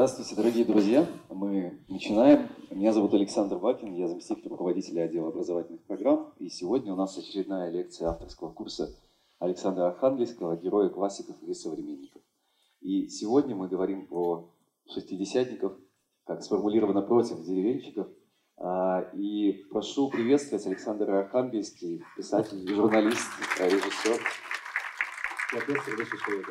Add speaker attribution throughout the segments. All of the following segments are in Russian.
Speaker 1: Здравствуйте, дорогие друзья. Мы начинаем. Меня зовут Александр Бакин, я заместитель руководителя отдела образовательных программ. И сегодня у нас очередная лекция авторского курса Александра Архангельского «Герои классиков и современников». И сегодня мы говорим про шестидесятников, как сформулировано против деревенщиков. А, и прошу приветствовать Александра Архангельский, писатель, журналист, режиссер.
Speaker 2: Отец Сердечного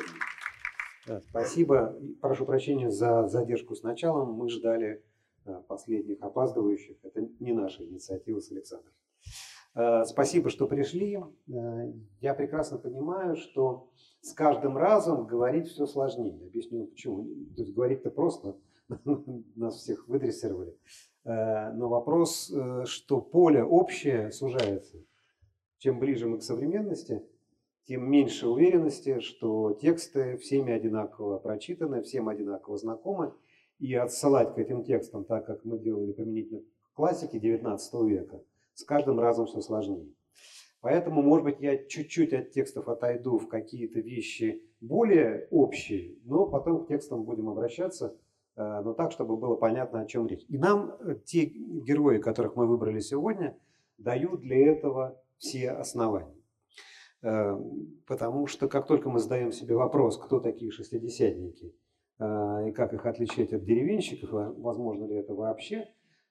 Speaker 2: да, Спасибо. Прошу прощения за задержку с началом. Мы ждали э, последних опаздывающих. Это не наша инициатива с Александром. Э, спасибо, что пришли. Э, я прекрасно понимаю, что с каждым разом говорить все сложнее. Объясню почему. То есть говорить-то просто, нас всех выдрессировали. Но вопрос, что поле общее сужается. Чем ближе мы к современности, тем меньше уверенности, что тексты всеми одинаково прочитаны, всем одинаково знакомы. И отсылать к этим текстам, так как мы делали применительно к классике XIX века, с каждым разом все сложнее. Поэтому, может быть, я чуть-чуть от текстов отойду в какие-то вещи более общие, но потом к текстам будем обращаться, э, но так, чтобы было понятно, о чем речь. И нам э, те герои, которых мы выбрали сегодня, дают для этого все основания. Э, потому что как только мы задаем себе вопрос, кто такие шестидесятники э, и как их отличать от деревенщиков, возможно ли это вообще,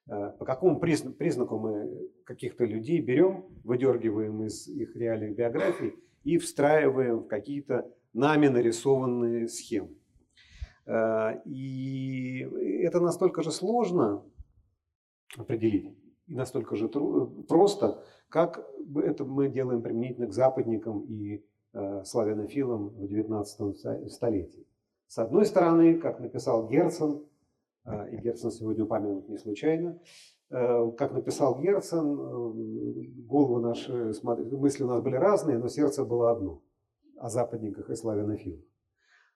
Speaker 2: э, по какому признаку мы каких-то людей берем, выдергиваем из их реальных биографий и встраиваем в какие-то нами нарисованные схемы. И это настолько же сложно определить и настолько же просто, как это мы делаем применительно к западникам и э, славянофилам в XIX столетии. С одной стороны, как написал Герцен, э, и Герцен сегодня упомянут не случайно, э, как написал Герцен, э, головы наши, мысли у нас были разные, но сердце было одно о западниках и славянофилах.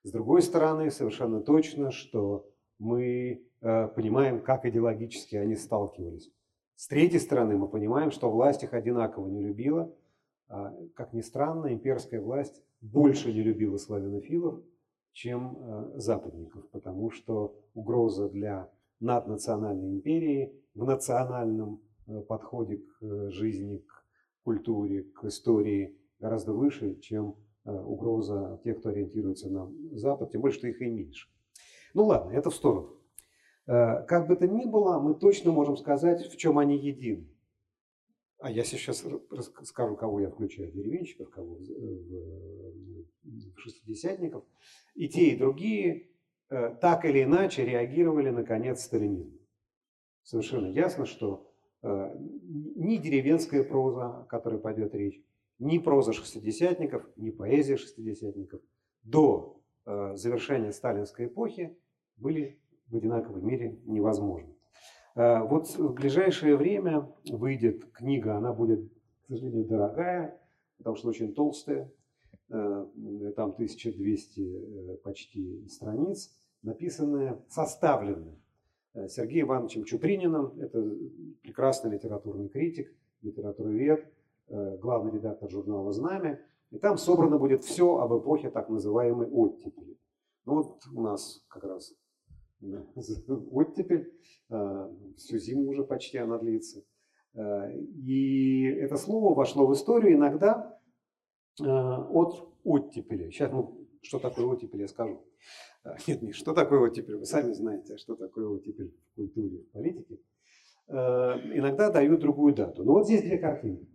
Speaker 2: С другой стороны, совершенно точно, что мы э, понимаем, как идеологически они сталкивались. С третьей стороны, мы понимаем, что власть их одинаково не любила. А, как ни странно, имперская власть больше не любила славянофилов, чем э, западников, потому что угроза для наднациональной империи в национальном э, подходе к э, жизни, к культуре, к истории гораздо выше, чем угроза тех, кто ориентируется на Запад, тем более, что их и меньше. Ну ладно, это в сторону. Э, как бы то ни было, мы точно можем сказать, в чем они едины. А я сейчас скажу, кого я включаю, деревенщиков, кого в шестидесятников. И те, и другие э, так или иначе реагировали на конец сталинизма. Совершенно ясно, что э, ни деревенская проза, о которой пойдет речь, ни проза шестидесятников, ни поэзия шестидесятников до завершения сталинской эпохи были в одинаковом мире невозможно. Э, вот в ближайшее время выйдет книга, она будет, к сожалению, дорогая, потому что очень толстая, э, там 1200 э, почти страниц, написанная, составленная Сергеем Ивановичем Чуприниным, это прекрасный литературный критик, литературовед, главный редактор журнала «Знамя». И там собрано будет все об эпохе так называемой оттепели. Ну вот у нас как раз оттепель, а, всю зиму уже почти она длится. А, и это слово вошло в историю иногда а, от оттепели. Сейчас мы, что такое оттепель, я скажу. Нет, не что такое оттепель, вы сами знаете, что такое оттепель в культуре, в политике. Иногда дают другую дату. Но вот здесь две картинки.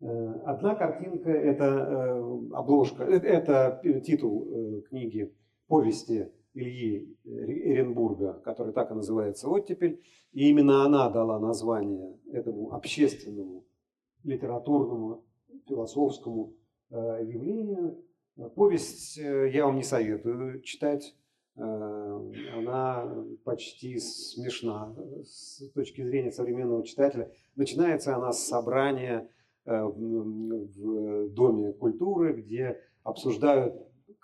Speaker 2: Одна картинка – это обложка, э, это титул э, книги повести Ильи Эренбурга, который так и называется «Оттепель». И именно она дала название этому общественному, литературному, философскому э, явлению. Повесть э, я вам не советую читать. Э, она почти смешна с точки зрения современного читателя. Начинается она с собрания в Доме культуры, где обсуждают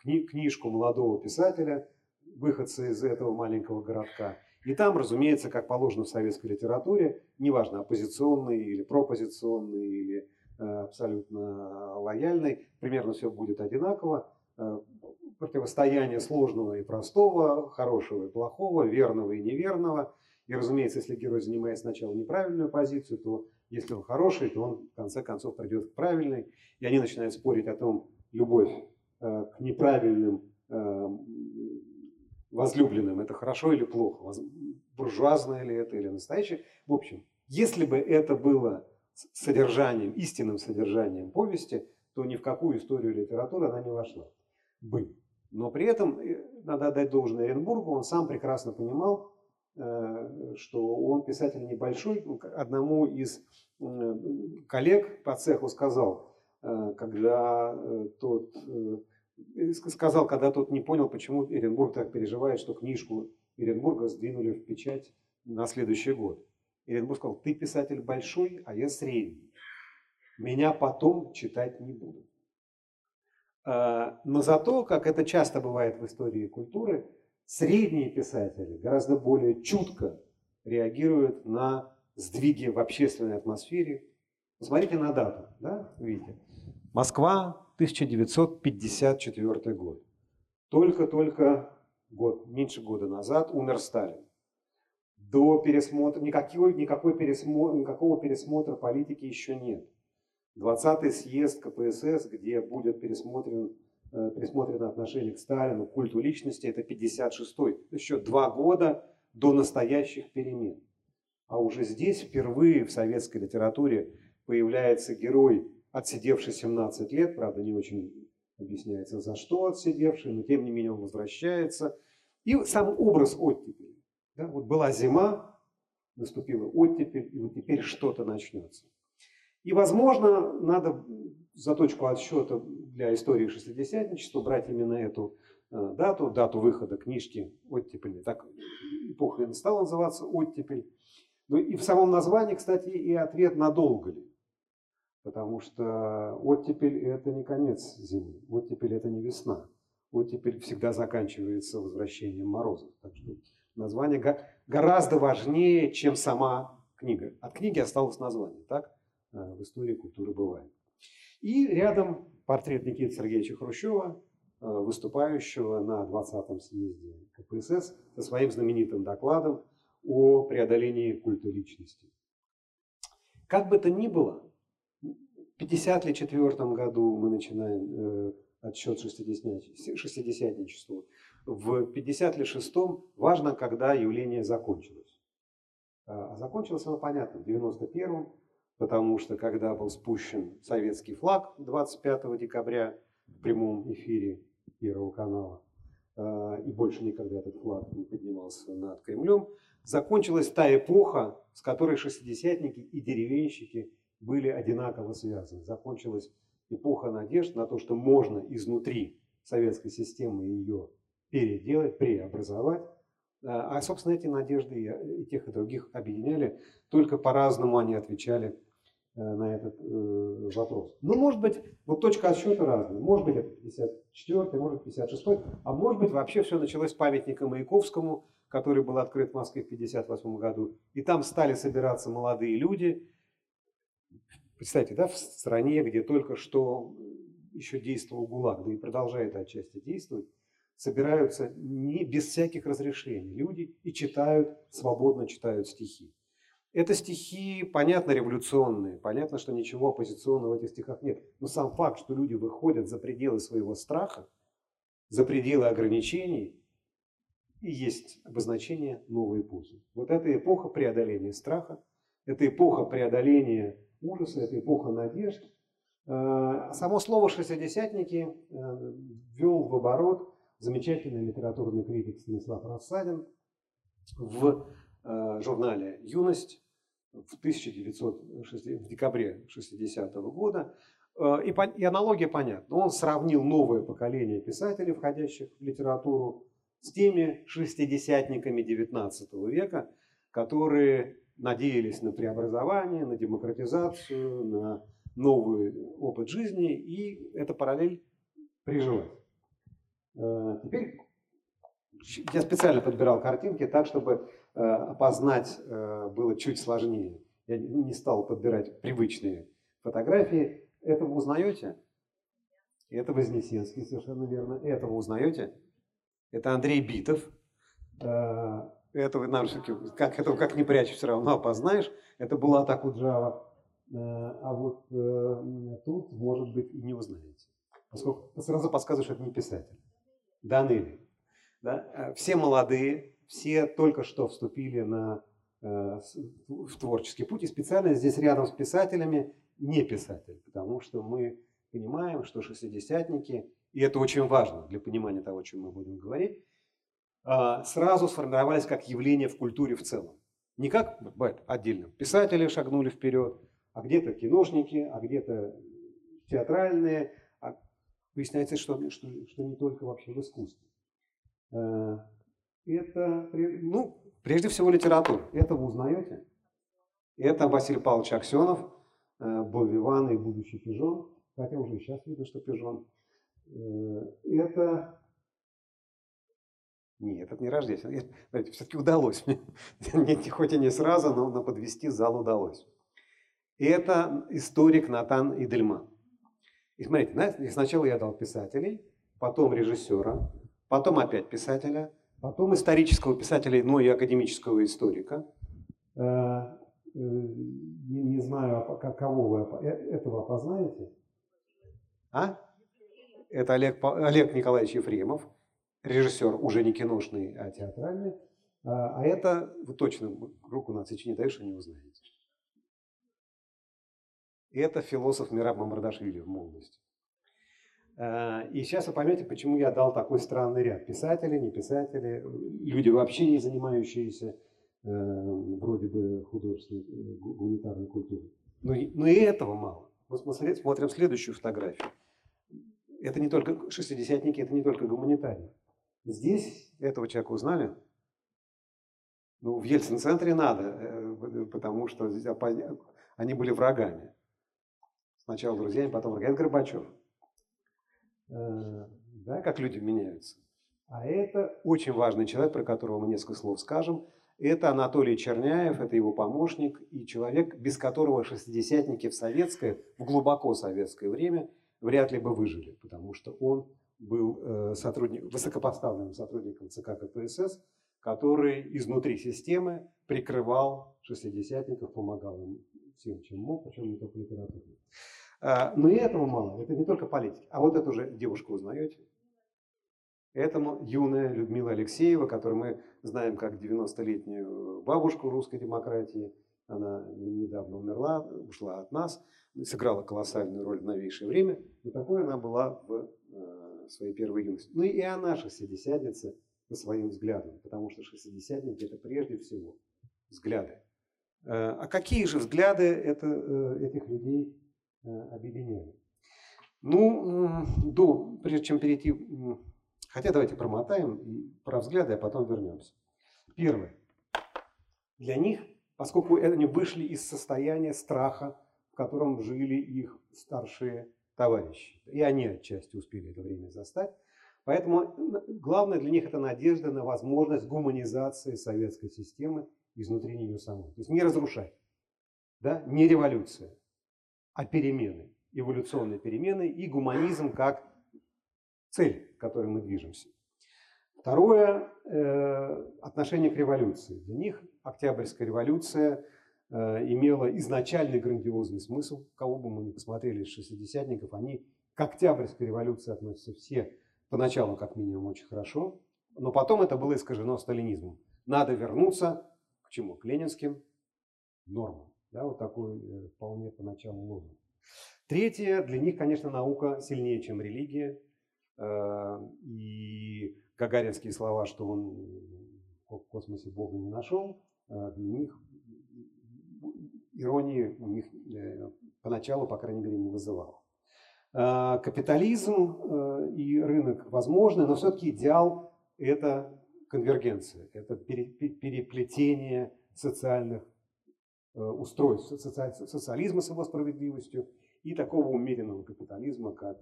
Speaker 2: книжку молодого писателя – выходцы из этого маленького городка. И там, разумеется, как положено в советской литературе, неважно, оппозиционный или пропозиционный, или э, абсолютно лояльный, примерно все будет одинаково. Э, противостояние сложного и простого, хорошего и плохого, верного и неверного. И, разумеется, если герой занимает сначала неправильную позицию, то если он хороший, то он в конце концов придет к правильной. И они начинают спорить о том, любовь э, к неправильным э, возлюбленным, это хорошо или плохо, буржуазное ли это или настоящее. В общем, если бы это было содержанием, истинным содержанием повести, то ни в какую историю литературы она не вошла бы. Но при этом, э, надо отдать должное Оренбургу, он сам прекрасно понимал, э, что он писатель небольшой. Одному из коллег по цеху сказал, э, когда тот сказал, когда тот не понял, почему Оренбург так переживает, что книжку Оренбурга сдвинули в печать на следующий год. Оренбург сказал, ты писатель большой, а я средний. Меня потом читать не будут. А, но зато, как это часто бывает в истории культуры, средние писатели гораздо более чутко реагируют на сдвиги в общественной атмосфере. Посмотрите на дату, да, видите? Москва, 1954 год. Только-только год, меньше года назад умер Сталин. До пересмотра, никакой, никакой пересмотр, никакого пересмотра политики еще нет. 20-й съезд КПСС, где будет пересмотрен, э, пересмотрено отношение к Сталину, культу личности, это 56-й. Еще два года до настоящих перемен. А уже здесь впервые в советской литературе появляется герой, отсидевший 17 лет, правда не очень объясняется за что отсидевший, но тем не менее он возвращается. И сам образ оттепели. Да, вот была зима, наступила оттепель, и вот теперь что-то начнется. И, возможно, надо за точку отсчета для истории шестидесятничества брать именно эту э, дату, дату выхода книжки «Оттепель». Так эпоха и стала называться «Оттепель». Ну и в самом названии, кстати, и ответ «надолго ли?». Потому что оттепель – это не конец зимы, оттепель – это не весна. Оттепель всегда заканчивается возвращением морозов. Так что название гораздо важнее, чем сама книга. От книги осталось название, так? Э, в истории культуры бывает. И рядом портрет Никиты Сергеевича Хрущева, э, выступающего на 20-м съезде КПСС со своим знаменитым докладом о преодолении культа личности. Как бы то ни было, в 1954 году мы начинаем э, отсчет шестидесятничеству. В 56 важно, когда явление закончилось. А закончилось оно, понятно, в 91 потому что когда был спущен советский флаг 25 декабря в прямом эфире Первого канала, э, и больше никогда этот флаг не поднимался над Кремлем, закончилась та эпоха, с которой шестидесятники и деревенщики были одинаково связаны. Закончилась эпоха надежд на то, что можно изнутри советской системы ее переделать, преобразовать. Э, а, собственно, эти надежды и тех, и других объединяли, только по-разному они отвечали Э, на этот э, вопрос. Ну, может быть, вот точка отсчета разная. Может быть, это 54 может быть, 56 а может быть, вообще все началось с памятника Маяковскому, который был открыт в Москве в 58 году. И там стали собираться молодые люди. Представьте, да, в стране, где только что еще действовал ГУЛАГ, да и продолжает отчасти действовать, собираются не, без всяких разрешений люди и читают, свободно читают стихи. Это стихи, понятно, революционные, понятно, что ничего оппозиционного в этих стихах нет. Но сам факт, что люди выходят за пределы своего страха, за пределы ограничений, и есть обозначение новой эпохи. Вот эта эпоха преодоления страха, это эпоха преодоления ужаса, это эпоха надежд. А само слово «шестидесятники» э, ввел в оборот замечательный литературный критик Станислав Рассадин в э, журнале «Юность» в, 1960, в декабре 60 -го года. Э, и, и аналогия понятна. Он сравнил новое поколение писателей, входящих в литературу, с теми шестидесятниками XIX века, которые надеялись на преобразование, на демократизацию, на новый опыт жизни, и эта параллель прижилась. Э, теперь я специально подбирал картинки так, чтобы э, опознать э, было чуть сложнее. Я не стал подбирать привычные фотографии. Это вы узнаете? Это Вознесенский, совершенно верно. Это вы узнаете? Это Андрей Битов. Э, это вы нам все-таки, как, этого как не прячь, все равно опознаешь. Это была так Джава. Э, а вот э, тут, может быть, и не узнаете. Поскольку сразу подсказываю, что это не писатель. Данели. Да? Все молодые, все только что вступили на, в творческий путь. И специально здесь рядом с писателями не писатель, потому что мы понимаем, что шестидесятники, и это очень важно для понимания того, о чем мы будем говорить, сразу сформировались как явление в культуре в целом. Не как бывает отдельно. Писатели шагнули вперед, а где-то киношники, а где-то театральные. А выясняется, что, что, что не только вообще в искусстве. А, это, ну, прежде всего литература. Это вы узнаете. Это Василий Павлович Аксенов, э, был Виван и будущий пижон хотя уже сейчас видно, что пижон. Э, это... Нет, это не рождественский. Все-таки удалось мне. Хоть и не сразу, но, но подвести зал удалось. Это историк Натан Идельман. И смотрите, знаете, сначала я дал писателей, потом режиссера, потом опять писателя, потом исторического писателя, но и академического историка. Э, э, не, не знаю, кого вы этого опознаете. А? Это Олег, Олег Николаевич Ефремов, режиссер уже не киношный, а театральный. А, а это, вы точно руку на отсечение и не узнаете. Это философ Мираб Мамардашвили в молодости. А, и сейчас вы поймете, почему я дал такой странный ряд. Писатели, не писатели, люди вообще не занимающиеся э, вроде бы художественной, э, гуманитарной культурой. Но, но и этого мало. Вот смотрим следующую фотографию это не только шестидесятники, это не только гуманитарии. Здесь этого человека узнали. Ну, в Ельцин-центре надо, э, потому что они были врагами. Сначала друзьями, потом врагами. Это Горбачев. Э, да, как люди меняются. А это очень важный человек, про которого мы несколько слов скажем. Это Анатолий Черняев, это его помощник и человек, без которого шестидесятники в советское, в глубоко советское время – вряд ли бы выжили, потому что он был э, сотрудник, высокопоставленным сотрудником ЦК КПСС, который изнутри системы прикрывал шестидесятников, помогал им всем, чем мог, причем не только литературно. А, но и этого мало, это не только политики. А вот эту же девушку узнаете? Этому юная Людмила Алексеева, которую мы знаем как 90-летнюю бабушку русской демократии. Она недавно умерла, ушла от нас сыграла колоссальную роль в новейшее время, но такой она была в э, своей первой юности. Ну и она шестидесятница по своим взглядам, потому что шестидесятники – это прежде всего взгляды. Э, а какие же взгляды это, э, этих людей объединяют? Ну, до, прежде чем перейти, хотя давайте промотаем и про взгляды, а потом вернемся. Первое. Для них, поскольку они вышли из состояния страха, в котором жили их старшие товарищи. И они отчасти успели это время застать. Поэтому главное для них это надежда на возможность гуманизации советской системы изнутри нее самой. То есть не разрушать, да? не революция, а перемены, эволюционные перемены и гуманизм как цель, к которой мы движемся. Второе э, отношение к революции. Для них Октябрьская революция имела изначальный грандиозный смысл. Кого бы мы ни посмотрели из шестидесятников, они к Октябрьской революции относятся все поначалу как минимум очень хорошо, но потом это было искажено сталинизмом. Надо вернуться к чему? К ленинским нормам. Да, вот такой э, вполне поначалу лозунг. Третье, для них, конечно, наука сильнее, чем религия. Э, и гагаринские слова, что он в космосе Бога не нашел, для них иронии у них э, поначалу, по крайней мере, не вызывало. А, капитализм э, и рынок возможны, но все-таки идеал – это конвергенция, это переплетение социальных э, устройств, социализма с его справедливостью и такого умеренного капитализма, как,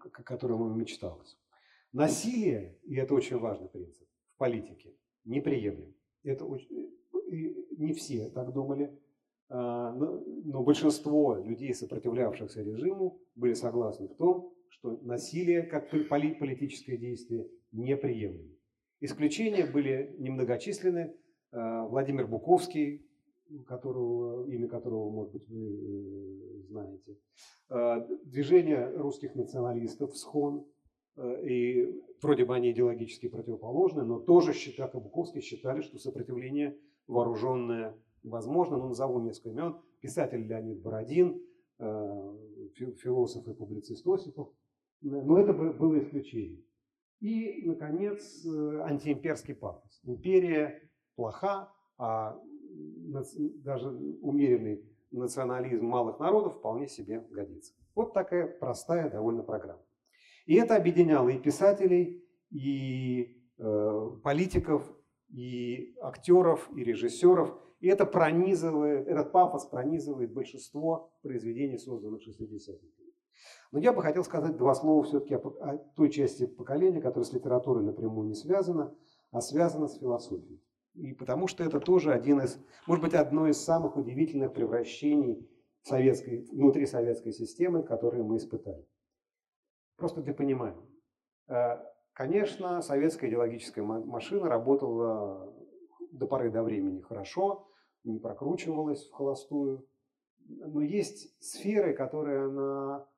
Speaker 2: к которому мечталось. Насилие, и это очень важный принцип, в политике неприемлем. Это очень, не все так думали. а, но большинство людей, сопротивлявшихся режиму, были согласны в том, что насилие как политическое действие неприемлемо. Исключения были немногочисленны. А, Владимир Буковский, которого, имя которого, может быть, вы э, знаете. А, движение русских националистов СХОН, и вроде бы они идеологически противоположны, но тоже, как и Буковский, считали, что сопротивление вооруженное возможно. Но назову несколько имен. Писатель Леонид Бородин, э, философ и публицист Осипов. Но это было исключение. И, наконец, антиимперский пафос. Империя плоха, а даже умеренный национализм малых народов вполне себе годится. Вот такая простая довольно программа. И это объединяло и писателей, и э, политиков, и актеров, и режиссеров. И это пронизывает, этот пафос пронизывает большинство произведений, созданных в 60-х. Но я бы хотел сказать два слова все-таки о, о той части поколения, которая с литературой напрямую не связана, а связана с философией. И потому что это тоже один из, может быть, одно из самых удивительных превращений советской, внутри советской системы, которые мы испытали. Просто для понимания. Э, конечно, советская идеологическая машина работала до поры до времени хорошо, не прокручивалась в холостую. Но есть сферы, которые она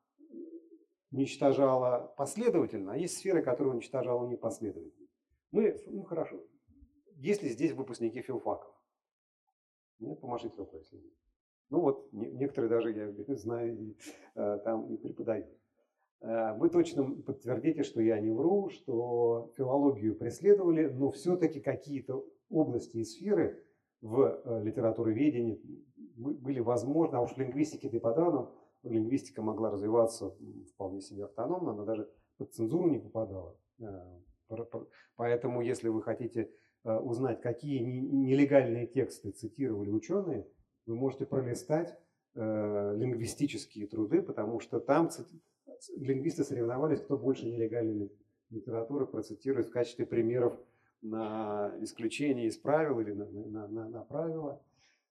Speaker 2: уничтожала последовательно, а есть сферы, которые уничтожала непоследовательно. Мы, ну хорошо, есть ли здесь выпускники филфаков? Нет, помашите рукой, если нет. Ну вот, некоторые даже, я знаю, и, э, там и преподают. Э, вы точно подтвердите, что я не вру, что филологию преследовали, но все-таки какие-то области и сферы в э, литературоведении были возможны, а уж в лингвистике и подавно лингвистика могла развиваться вполне себе автономно, она даже под цензуру не попадала. Поэтому, если вы хотите Э, узнать, какие нелегальные тексты цитировали ученые, вы можете пролистать э, лингвистические труды, потому что там лингвисты соревновались, кто больше нелегальной литературы процитирует в качестве примеров на исключение из правил или на, на, на, на правила.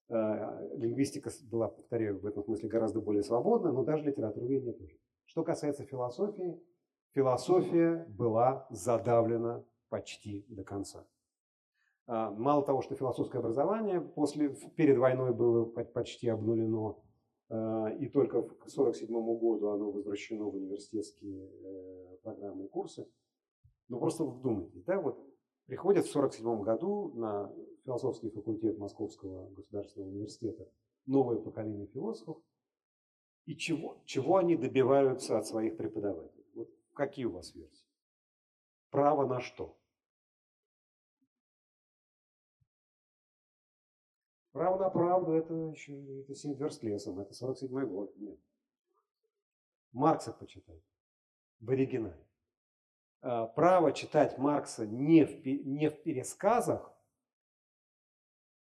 Speaker 2: Э, лингвистика была, повторяю, в этом смысле гораздо более свободна, но даже литературоведение тоже. Что касается философии, философия была задавлена почти до конца. А, мало того, что философское образование после, перед войной было почти обнулено, и только к 1947 году оно возвращено в университетские э, программы и курсы. Ну просто вдумайтесь, да, вот приходят в 1947 году на философский факультет Московского государственного университета новое поколение философов, и чего, чего они добиваются от своих преподавателей? Вот какие у вас версии? Право на что? Право на правду это еще это Сильвер с лесом, это 47 год. Нет. Маркса почитать в оригинале. А, право читать Маркса не в, не в пересказах,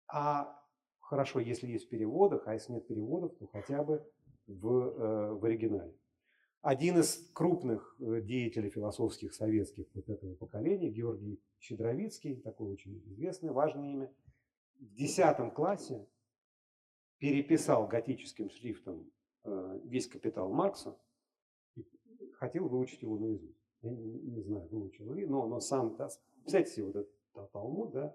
Speaker 2: а хорошо, если есть в переводах, а если нет переводов, то хотя бы в, э, в оригинале. Один из крупных э, деятелей философских советских вот этого поколения, Георгий Щедровицкий, такое очень известное, важное имя, в 10 классе переписал готическим шрифтом э, весь капитал Маркса и хотел выучить его наизусть. Я не, не знаю, выучил ли, но, но сам, да, представьте себе вот этот Талмуд, да,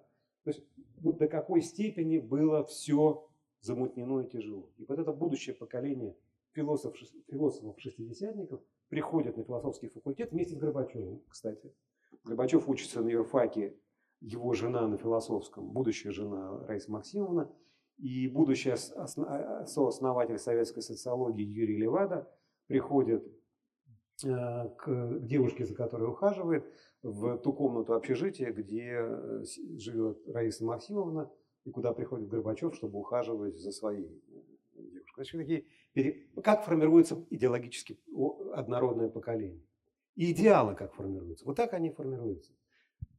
Speaker 2: то есть вот до какой степени было все замутнено и тяжело. И вот это будущее поколение философов, философов-шестидесятников приходят на философский факультет вместе с Горбачевым, кстати. Горбачев учится на юрфаке его жена на философском, будущая жена Раиса Максимовна, и будущий а, сооснователь советской социологии Юрий Левада приходит э, к девушке, за которой ухаживает, в ту комнату общежития, где э, живет Раиса Максимовна, и куда приходит Горбачев, чтобы ухаживать за своей э, девушкой. Как формируется идеологически однородное поколение? И идеалы как формируются? Вот так они формируются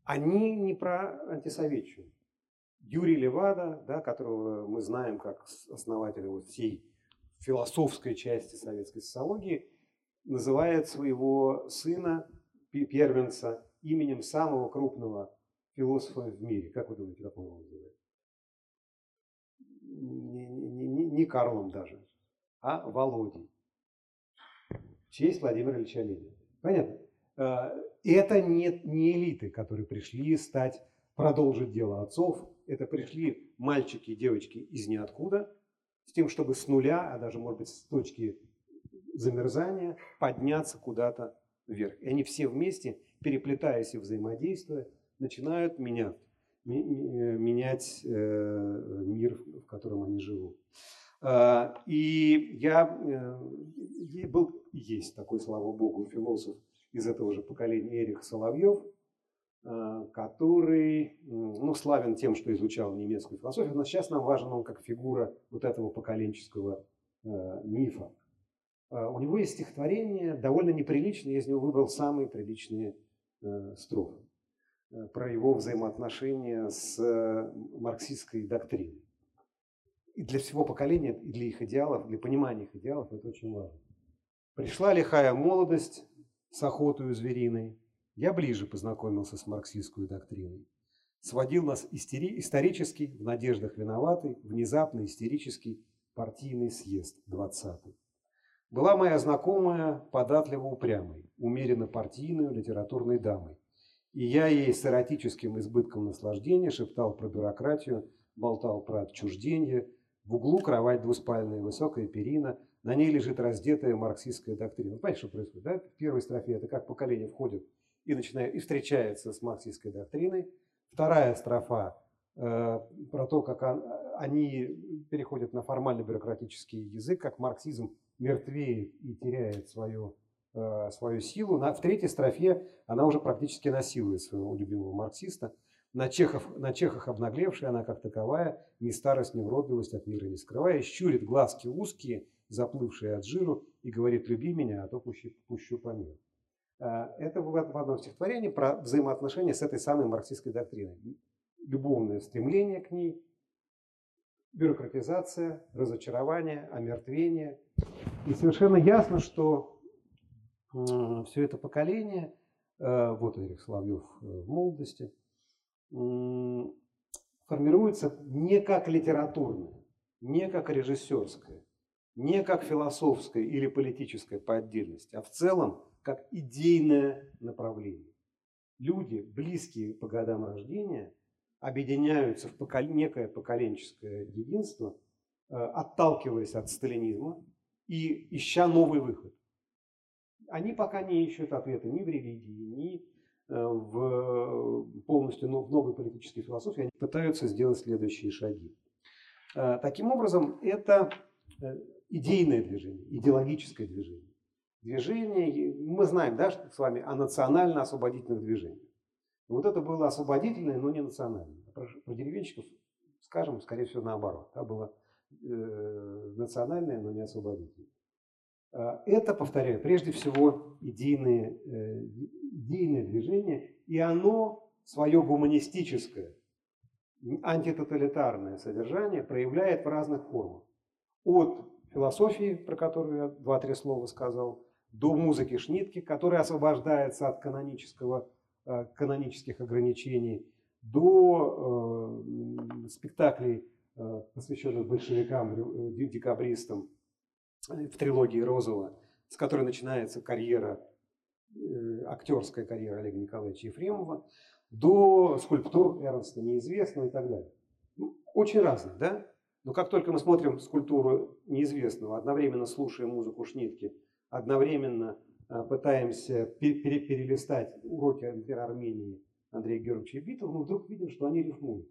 Speaker 2: они не про антисоветчину. Юрий Левада, да, которого мы знаем как основателя вот всей философской части советской социологии, называет своего сына, первенца, именем самого крупного философа в мире. Как вы думаете, как он называет? Не, не, не, не Карлом даже, а Володей. В честь Владимира Ильича Ленина. Понятно? Э, это не, не элиты, которые пришли стать, продолжить дело отцов. Это пришли мальчики и девочки из ниоткуда, с тем, чтобы с нуля, а даже, может быть, с точки замерзания, подняться куда-то вверх. И они все вместе, переплетаясь и взаимодействуя, начинают менять, менять э, мир, в котором они живут. И я э, был, есть такой, слава богу, философ из этого же поколения Эрих Соловьев, а, который ну, славен тем, что изучал немецкую философию, но сейчас нам важен он как фигура вот этого поколенческого э, мифа. А, у него есть стихотворение, довольно неприличное, я из него выбрал самые приличные э, строфы про его взаимоотношения с марксистской доктриной. И для всего поколения, и для их идеалов, для понимания их идеалов это очень важно. Пришла лихая молодость с охотой звериной. Я ближе познакомился с марксистской доктриной. Сводил нас истери... исторический, в надеждах виноватый, внезапно истерический партийный съезд 20-й. Была моя знакомая податливо упрямой, умеренно партийной литературной дамой. И я ей с эротическим избытком наслаждения шептал про бюрократию, болтал про отчуждение, в углу кровать двуспальная, высокая перина, на ней лежит раздетая марксистская доктрина. Вы понимаете, что происходит? Да? В первой строфе это как поколение входит и, начинает, и встречается с марксистской доктриной. Вторая строфа э, про то, как он, они переходят на формально-бюрократический язык, как марксизм мертвеет и теряет свою, э, свою силу. На, в третьей строфе она уже практически насилует своего любимого марксиста – на, чехов, на чехах обнаглевшая она как таковая, ни старость, ни уродливость от мира не скрывая, щурит глазки узкие, заплывшие от жиру, и говорит, люби меня, а то пущу, пущу по миру. А, это в одном стихотворении про взаимоотношения с этой самой марксистской докриной. Любовное стремление к ней, бюрократизация, разочарование, омертвение. И совершенно ясно, что все это поколение, э, вот Эрих Соловьев э, в молодости – формируется не как литературное, не как режиссерское, не как философское или политическое по отдельности, а в целом как идейное направление. Люди, близкие по годам рождения, объединяются в покол... некое поколенческое единство, э, отталкиваясь от сталинизма и ища новый выход. Они пока не ищут ответа ни в религии, ни Э, в полностью в новой политической философии, они пытаются сделать следующие шаги. Э, таким образом, это э, идейное движение, идеологическое движение. Движение, мы знаем да, с вами о национально-освободительных движениях. Вот это было освободительное, но не национальное. Про, про деревенщиков скажем, скорее всего, наоборот. Это было э, национальное, но не освободительное. Это, повторяю, прежде всего идейные, идейное движение, и оно свое гуманистическое, антитоталитарное содержание проявляет в разных формах. От философии, про которую я два-три слова сказал, до музыки Шнитки, которая освобождается от канонического, э, канонических ограничений, до э, спектаклей, э, посвященных большевикам, э, декабристам в трилогии Розова, с которой начинается карьера Э, актерская карьера Олега Николаевича Ефремова, до скульптур Эрнста Неизвестного и так далее. Ну, очень разные, да? Но как только мы смотрим скульптуру неизвестного, одновременно слушаем музыку Шнитки, одновременно э, пытаемся перелистать уроки например, Армении Андрея Георгиевича Битова, мы вдруг видим, что они рифмуют.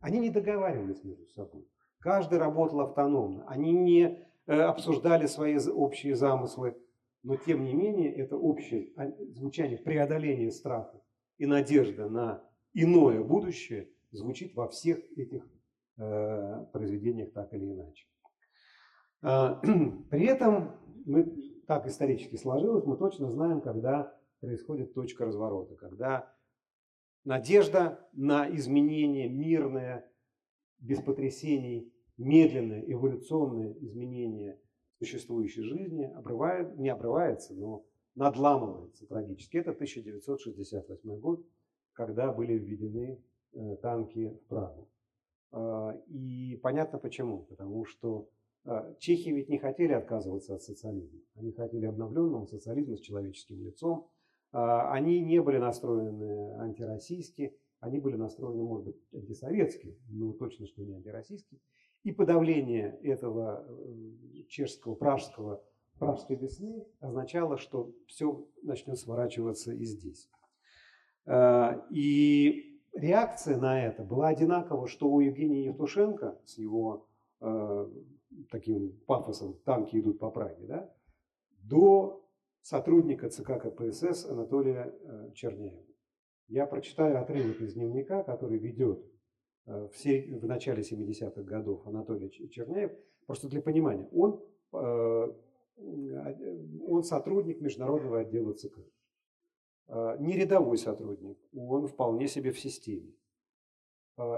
Speaker 2: Они не договаривались между собой. Каждый работал автономно. Они не э, обсуждали свои общие замыслы но тем не менее это общее звучание преодоления страха и надежда на иное будущее звучит во всех этих произведениях так или иначе. Э, при этом мы, так исторически сложилось, мы точно знаем, когда происходит точка разворота, когда надежда на изменение мирное, без потрясений, медленное эволюционное изменение существующей жизни обрывает, не обрывается, но надламывается трагически. Это 1968 год, когда были введены э, танки в Прагу. Э, и понятно почему. Потому что э, чехи ведь не хотели отказываться от социализма. Они хотели обновленного социализма с человеческим лицом. А, они не были настроены антироссийски, они были настроены, может быть, антисоветски, но точно, что не антироссийски. И подавление этого э, чешского, пражского, пражской весны означало, что все начнет сворачиваться и здесь. А, и реакция на это была одинакова, что у Евгения Евтушенко с его э, таким пафосом «танки идут по Праге», да, до сотрудника ЦК КПСС Анатолия э, Черняева. Я прочитаю отрывок из дневника, который ведет э, в, сер... в начале 70-х годов Анатолий Черняев. Просто для понимания, он, э, он сотрудник международного отдела ЦК. Не рядовой сотрудник, он вполне себе в системе.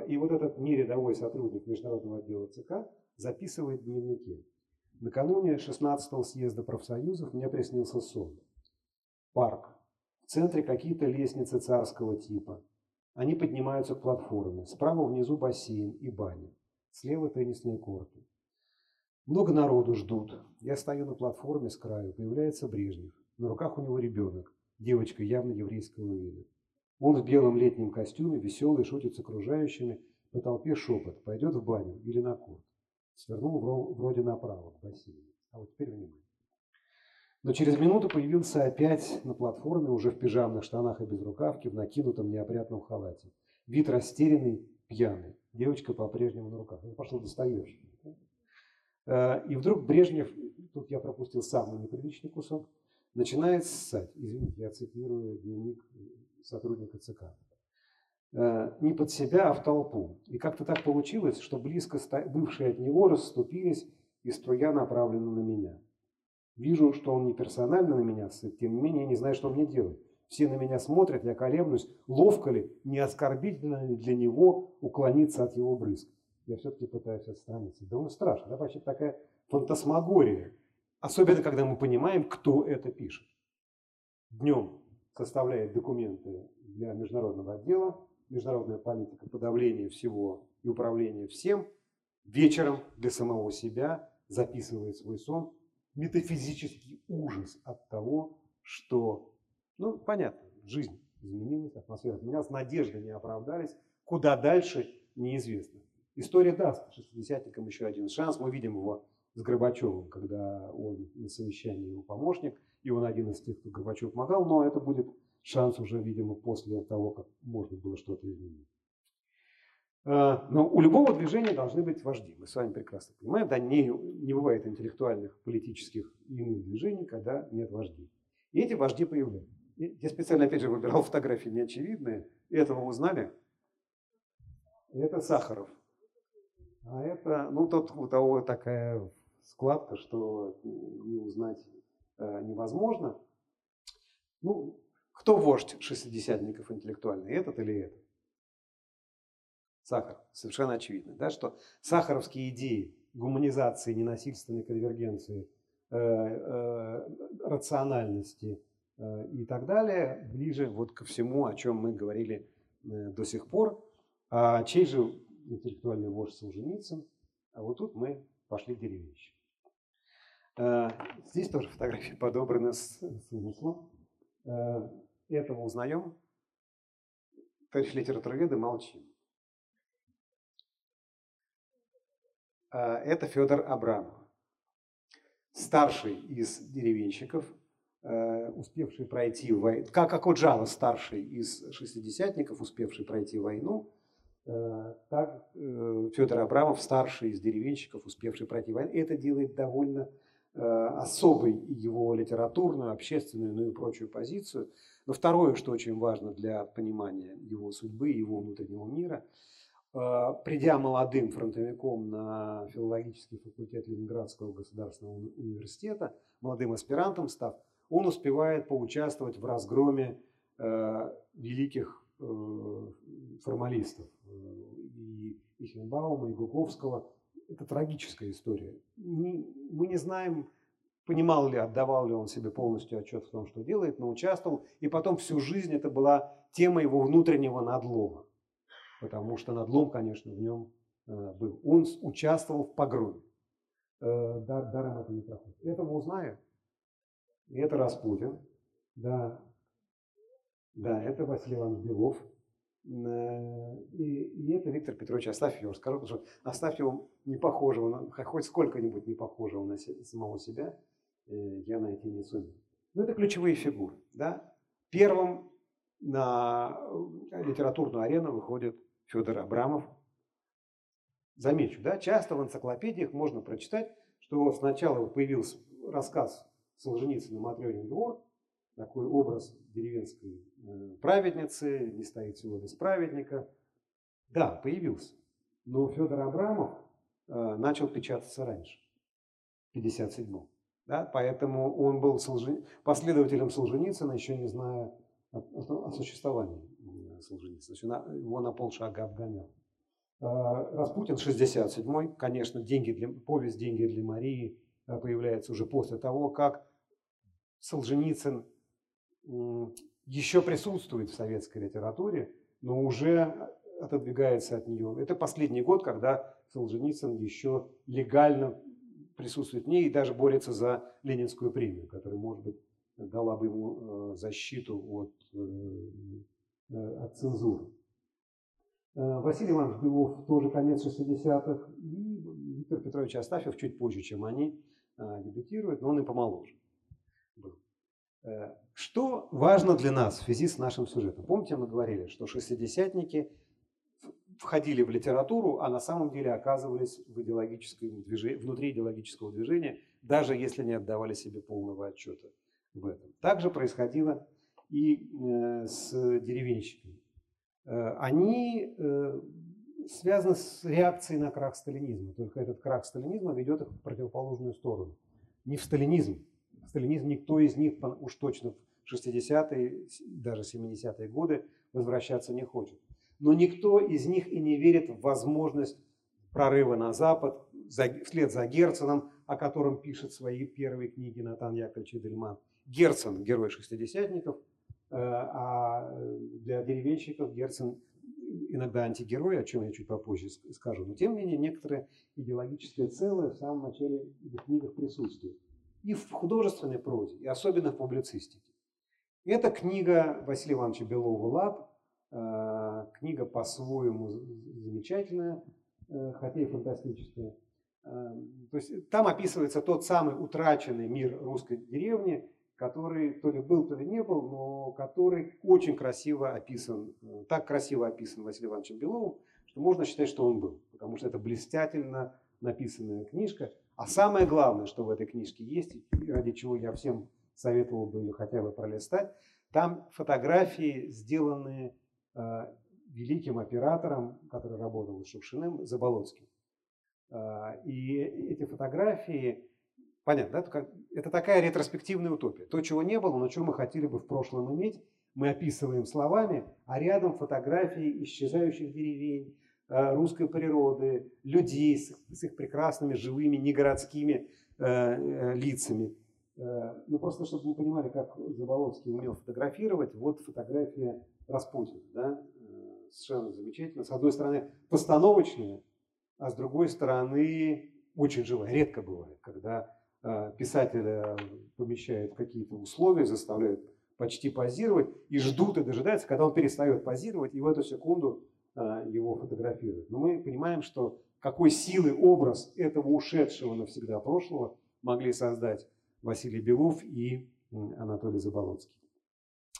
Speaker 2: И вот этот нерядовой сотрудник международного отдела ЦК записывает дневники. Накануне 16-го съезда профсоюзов мне приснился сон. Парк. В центре какие-то лестницы царского типа. Они поднимаются к платформе. Справа внизу бассейн и баня. Слева теннисные корты. Много народу ждут. Я стою на платформе с краю. Появляется Брежнев. На руках у него ребенок. Девочка явно еврейского вида. Он в белом летнем костюме, веселый, шутит с окружающими. По толпе шепот. Пойдет в баню или на корт свернул вроде направо к бассейну. А вот теперь внимание. Но через минуту появился опять на платформе, уже в пижамных штанах и без рукавки, в накинутом неопрятном халате. Вид растерянный, пьяный. Девочка по-прежнему на руках. Это пошел Достоевский. Э, и вдруг Брежнев, тут я пропустил самый неприличный кусок, начинает ссать. Извините, я цитирую дневник сотрудника ЦК. Э, не под себя, а в толпу. И как-то так получилось, что близко бывшие от него расступились, и струя направлена на меня. Вижу, что он не персонально на меня сыт, тем не менее не знаю, что мне делать. Все на меня смотрят, я колеблюсь, ловко ли, не оскорбительно ли для него уклониться от его брызг. Я все-таки пытаюсь отстраниться. Да он страшно, да, вообще такая фантасмагория. Особенно, когда мы понимаем, кто это пишет. Днем составляет документы для международного отдела, международная политика подавления всего и управления всем, вечером для самого себя записывает свой сон, метафизический ужас от того, что, ну, понятно, жизнь изменилась, атмосфера изменилась, надежды не оправдались, куда дальше неизвестно. История даст шестидесятникам еще один шанс. Мы видим его с Горбачевым, когда он на совещании его помощник, и он один из тех, кто Горбачев помогал, но это будет шанс уже, видимо, после того, как можно было что-то изменить. А, но у любого движения должны быть вожди. Мы с вами прекрасно понимаем, да, не, не бывает интеллектуальных, политических и иных движений, когда нет вождей. И эти вожди появляются. Я специально, опять же, выбирал фотографии неочевидные. Этого узнали? Это Сахаров. А это, ну, тот, у того такая складка, что не узнать э, невозможно. Ну, кто вождь шестидесятников интеллектуальный, этот или этот? Сахар. Совершенно очевидно, да, что сахаровские идеи гуманизации, ненасильственной конвергенции, э, э, рациональности э, и так далее ближе вот ко всему, о чем мы говорили э, до сих пор. А чей же интеллектуальный вождь Солженицын? А вот тут мы пошли деревенщик. Э, здесь тоже фотографии подобраны с, с умыслом. Э, этого узнаем, товарищ литературоведы, молчим. А, это Федор Абрамов, старший из деревенщиков, а, успевший пройти войну, как Акуджава старший из шестидесятников, успевший пройти войну, так э, Федор Абрамов старший из деревенщиков, успевший пройти войну. Это делает довольно особой его литературную, общественную, ну и прочую позицию – но второе, что очень важно для понимания его судьбы, его внутреннего мира, э, придя молодым фронтовиком на филологический факультет Ленинградского государственного университета, молодым аспирантом став, он успевает поучаствовать в разгроме э, великих э, формалистов и Ихенбаума, и Гуковского. Это трагическая история. Мы не знаем понимал ли, отдавал ли он себе полностью отчет в том, что делает, но участвовал. И потом всю жизнь это была тема его внутреннего надлома. Потому что надлом, конечно, в нем э, был. Он участвовал в погроме. э, дар, даром это не проходит. Это мы узнаем. И это Распутин. Да, да, это Василий Иванович Белов. Э, и, и это Виктор Петрович Астафьев. Скажу, что Астафьев не похожего, хоть сколько-нибудь не похожего на самого себя, э, я найти не сумею. Но это ключевые фигуры. Да? Первым на литературную арену выходит Федор Абрамов. Замечу, да, часто в энциклопедиях можно прочитать, что сначала появился рассказ Солженицына «Матрёнин двор», такой образ деревенской э, праведницы, не стоит село без праведника. Да, появился. Но Федор Абрамов э, начал печататься раньше, в 57-м. Да, поэтому он был последователем Солженицына, еще не зная о, о, существовании Солженицына. То есть его на полшага обгонял. Э, Распутин 67-й, конечно, деньги для, повесть «Деньги для Марии» появляется уже после того, как Солженицын еще присутствует в советской литературе, но уже отодвигается от нее. Это последний год, когда Солженицын еще легально присутствует в ней и даже борется за Ленинскую премию, которая, может быть, дала бы ему э, защиту от, э, э, от цензуры. Василий Иванович Белов тоже конец 60-х, и Виктор Петрович Астафьев чуть позже, чем они, дебютирует, но он и помоложе был. Э, что важно для нас в связи с нашим сюжетом? Помните, мы говорили, что шестидесятники входили в литературу, а на самом деле оказывались в идеологическом движении, внутри идеологического движения, даже если не отдавали себе полного отчета в этом. Также происходило и э, с деревенщиками. Э, они связаны с реакцией на крах сталинизма, только этот крах сталинизма ведет их в противоположную сторону. Не в сталинизм, сталинизм никто из них уж точно в 60-е, даже 70-е годы возвращаться не хочет. Но никто из них и не верит в возможность прорыва на Запад вслед за Герценом, о котором пишет свои первые книги Натан Яковлевич Эдельман. Герцен – герой шестидесятников, э, а для деревенщиков Герцен иногда антигерой, о чем я чуть попозже скажу. Но тем не менее некоторые идеологические целые в самом начале в книгах присутствуют и в художественной прозе, и особенно в публицистике. Это книга Василия Ивановича Белова «Лап», э, книга по-своему замечательная, э, хотя и фантастическая. Э, то есть там описывается тот самый утраченный мир русской деревни, который то ли был, то ли не был, но который очень красиво описан, так красиво описан Василием Ивановичем Беловым, что можно считать, что он был, потому что это блестительно написанная книжка – а самое главное, что в этой книжке есть, ради чего я всем советовал бы ее хотя бы пролистать, там фотографии, сделанные э, великим оператором, который работал с Шукшиным, Заболоцким. Э, и эти фотографии, понятно, да, это такая ретроспективная утопия. То, чего не было, но чего мы хотели бы в прошлом иметь, мы описываем словами, а рядом фотографии исчезающих деревень, русской природы, людей с, с их прекрасными, живыми, негородскими э, э, лицами. Э, ну, просто чтобы вы понимали, как Заболоцкий умел фотографировать, вот фотография Распутина, да, э, совершенно замечательно. С одной стороны, постановочная, а с другой стороны, очень живая. Редко бывает, когда э, писателя помещают в какие-то условия, заставляют почти позировать и ждут и дожидаются, когда он перестает позировать, и в эту секунду его фотографируют. Но мы понимаем, что какой силы образ этого ушедшего навсегда прошлого могли создать Василий Белов и Анатолий Заболоцкий.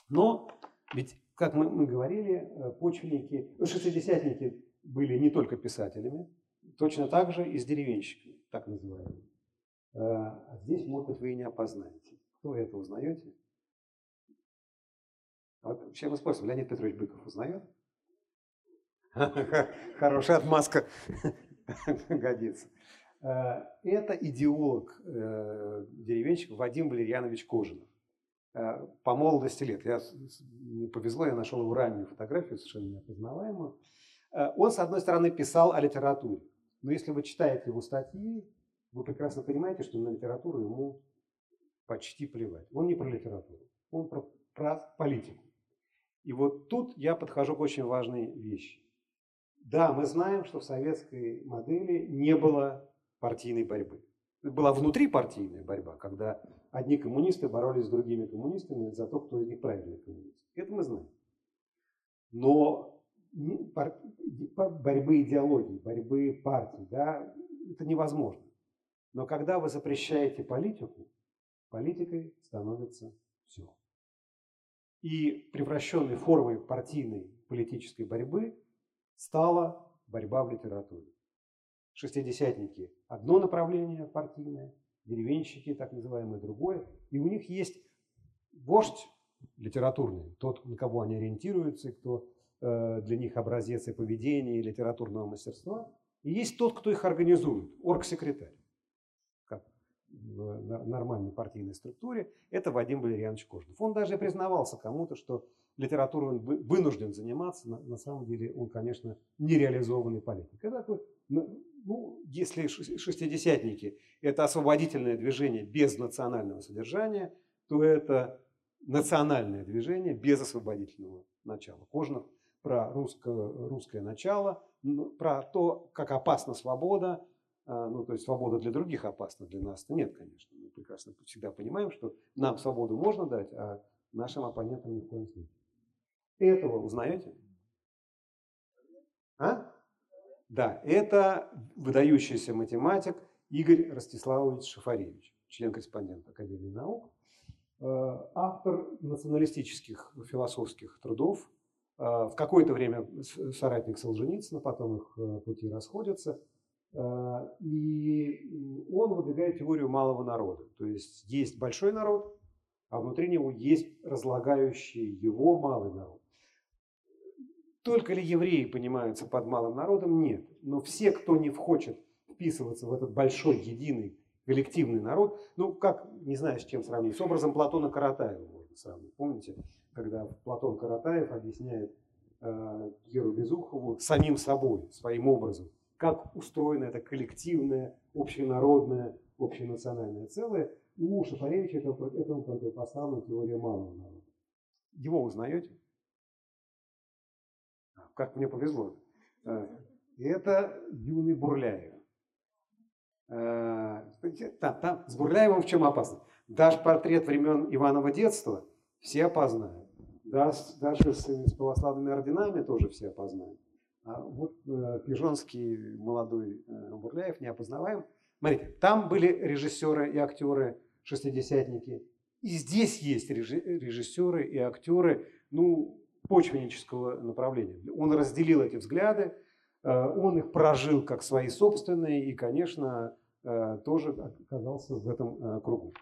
Speaker 2: Но ведь, как мы, мы говорили, э, почвенники, ну, шестидесятники были не только писателями, точно так же и с деревенщиками, так называемыми. Э, а здесь, может быть, вы и не опознаете. Кто это узнаете? Вот, чем вы способом? Леонид Петрович Быков узнает? Хорошая отмазка годится. Э, это идеолог э, деревенщик Вадим Валерьянович Кожинов. Э, по молодости лет. Я, мне повезло, я нашел его раннюю фотографию, совершенно неопознаваемую. Он, с одной стороны, писал о литературе. Но если вы читаете его статьи, вы прекрасно понимаете, что на литературу ему почти плевать. Он не про литературу, он про, про политику. И вот тут я подхожу к очень важной вещи. Да, мы знаем, что в советской модели не было партийной борьбы. Была внутрипартийная борьба, когда одни коммунисты боролись с другими коммунистами за то, кто из них правильный коммунист. Это мы знаем. Но борьбы идеологии, борьбы партий, да, это невозможно. Но когда вы запрещаете политику, политикой становится все. И превращенной формой партийной политической борьбы стала борьба в литературе. Шестидесятники – одно направление партийное, деревенщики, так называемое, другое. И у них есть вождь литературный, тот, на кого они ориентируются, кто э, для них образец и поведения, и литературного мастерства. И есть тот, кто их организует, оргсекретарь в нормальной партийной структуре, это Вадим Валерьянович Кожнов. Он даже признавался кому-то, что литературой он вынужден заниматься, на, самом деле он, конечно, нереализованный политик. Это такой, ну, ну, если шестидесятники – это освободительное движение без национального содержания, то это национальное движение без освободительного начала. Кожнов про русское, русское начало, про то, как опасна свобода, ну, то есть свобода для других опасна, для нас-то нет, конечно. Мы прекрасно всегда понимаем, что нам свободу можно дать, а нашим оппонентам ни в коем случае. Этого узнаете? А? Да, это выдающийся математик Игорь Ростиславович Шафаревич, член-корреспондент Академии наук, э, автор националистических философских трудов, э, в какое-то время соратник Солженицына, потом их э, пути расходятся – и он выдвигает теорию малого народа. То есть есть большой народ, а внутри него есть разлагающий его малый народ. Только ли евреи понимаются под малым народом? Нет. Но все, кто не хочет вписываться в этот большой, единый, коллективный народ, ну, как, не знаю, с чем сравнить, с образом Платона Каратаева можно сравнить. Помните, когда Платон Каратаев объясняет э, Геру Безухову самим собой, своим образом, как устроено это коллективное, общенародное, общенациональное целое. У Шафаревича этому, этому противопоставлена теория малого народа. Его узнаете? Как мне повезло. Э, это юный Бурляев. Э, там, там, с Бурляевым в чем опасность? Даже портрет времен Иванова детства все опознают. Даже, даже с, с православными орденами тоже все опознают. А вот э, пижонский молодой э, Бурляев не опознаваем. Смотрите, там были режиссеры и актеры, шестидесятники. И здесь есть режиссеры и актеры, ну, почвеннического направления. Он разделил эти взгляды, э, он их прожил как свои собственные и, конечно, тоже оказался в этом кругу.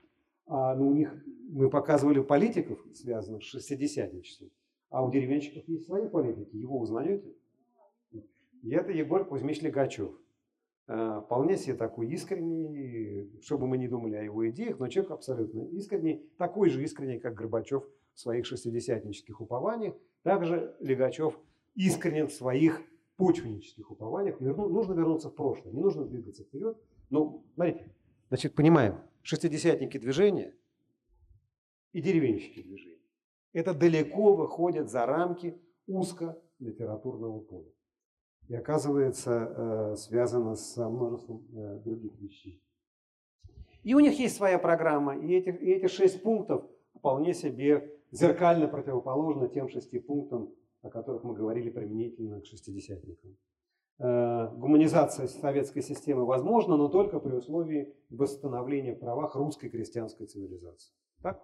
Speaker 2: А ну, у них мы показывали политиков, связанных с шестидесятничеством, а у деревенщиков есть свои политики. Его узнаете? И это Егор Кузьмич Легачев. Э, вполне себе такой искренний, чтобы мы не думали о его идеях, но человек абсолютно искренний, такой же искренний, как Горбачев в своих шестидесятнических упованиях. Также Легачев искренен в своих почвеннических упованиях. Верну, нужно вернуться в прошлое, не нужно двигаться вперед. Но, смотрите, значит, понимаем, шестидесятники движения и деревенщики движения. Это далеко выходит за рамки узко литературного поля и оказывается э, связано с множеством э, других вещей. И у них есть своя программа, и эти, и эти шесть пунктов вполне себе зеркально противоположны тем шести пунктам, о которых мы говорили применительно к шестидесятникам. Э, гуманизация советской системы возможна, но только при условии восстановления в правах русской крестьянской цивилизации. Так?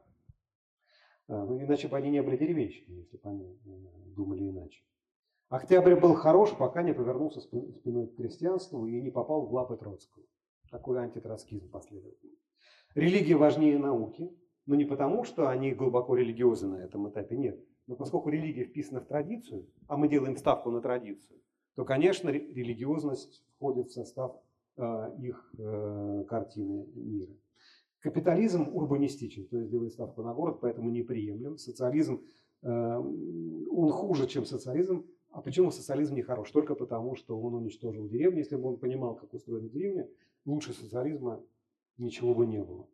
Speaker 2: Ну, иначе бы они не были деревенщиками, если бы они думали иначе. Октябрь был хорош, пока не повернулся спиной к крестьянству и не попал в лапы Троцкого. Такой антитроцкизм последовательный. Религия важнее науки, но не потому, что они глубоко религиозны на этом этапе, нет. Но поскольку религия вписана в традицию, а мы делаем ставку на традицию, то, конечно, религиозность входит в состав э, их э, картины мира. Капитализм урбанистичен, то есть делает ставку на город, поэтому неприемлем. Социализм, э, он хуже, чем социализм, а почему социализм не хорош? Только потому, что он уничтожил деревню. Если бы он понимал, как устроена деревня, лучше социализма ничего бы не было.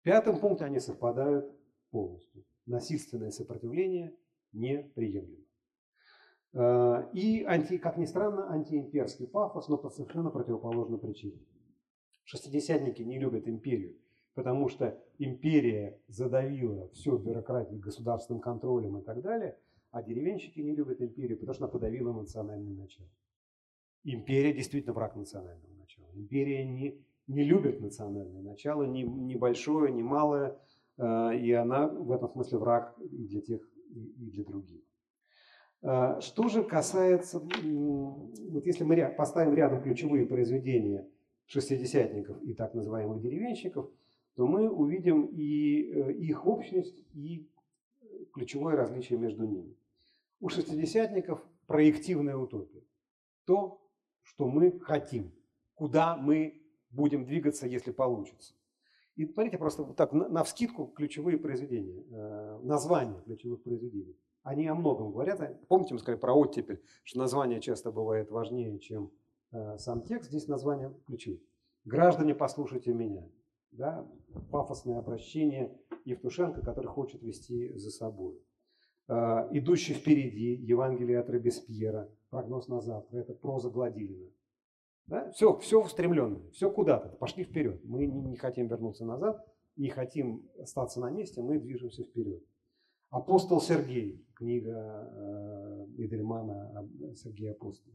Speaker 2: В пятом пункте они совпадают полностью. Насильственное сопротивление неприемлемо. Э, и, анти, как ни странно, антиимперский пафос, но по совершенно противоположной причине. Шестидесятники не любят империю, потому что империя задавила все бюрократией, государственным контролем и так далее, а деревенщики не любят империю, потому что она подавила национальное начало. Империя действительно враг национального начала. Империя не, не любит национальное начало, ни, ни большое, ни малое, э, и она в этом смысле враг и для тех, и для других. Э, что же касается, вот если мы поставим рядом ключевые произведения шестидесятников и так называемых деревенщиков, то мы увидим и э, их общность, и ключевое различие между ними. У шестидесятников проективная утопия. То, что мы хотим, куда мы будем двигаться, если получится. И смотрите, просто вот так на, вскидку ключевые произведения, э, названия ключевых произведений. Они о многом говорят. Помните, мы сказали про оттепель, что название часто бывает важнее, чем э, сам текст. Здесь название ключевые. «Граждане, послушайте меня». Да? Пафосное обращение Евтушенко, который хочет вести за собой. Э, «Идущий впереди», Евангелие от Робеспьера, прогноз на завтра, это проза Гладилина. Да? Все, все устремленное, все куда-то, пошли вперед. Мы не, не хотим вернуться назад, не хотим остаться на месте, мы движемся вперед. Апостол Сергей, книга э, Идельмана Сергея Апостол,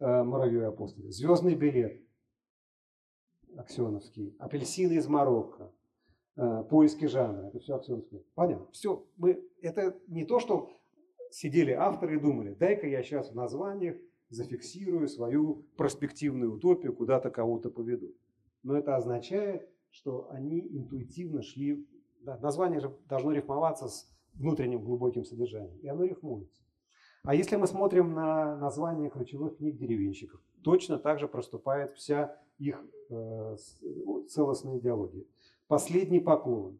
Speaker 2: э, Апостол. Звездный билет, Аксеновский. Апельсины из Марокко. Э, поиски жанра. Это все Аксеновский. Понятно. Все. Мы, это не то, что сидели авторы и думали, дай-ка я сейчас в названиях зафиксирую свою перспективную утопию, куда-то кого-то поведу. Но это означает, что они интуитивно шли... Да, название же должно рифмоваться с внутренним глубоким содержанием, и оно рифмуется. А если мы смотрим на название ключевых книг деревенщиков, точно так же проступает вся их э, целостная идеология. Последний поклон,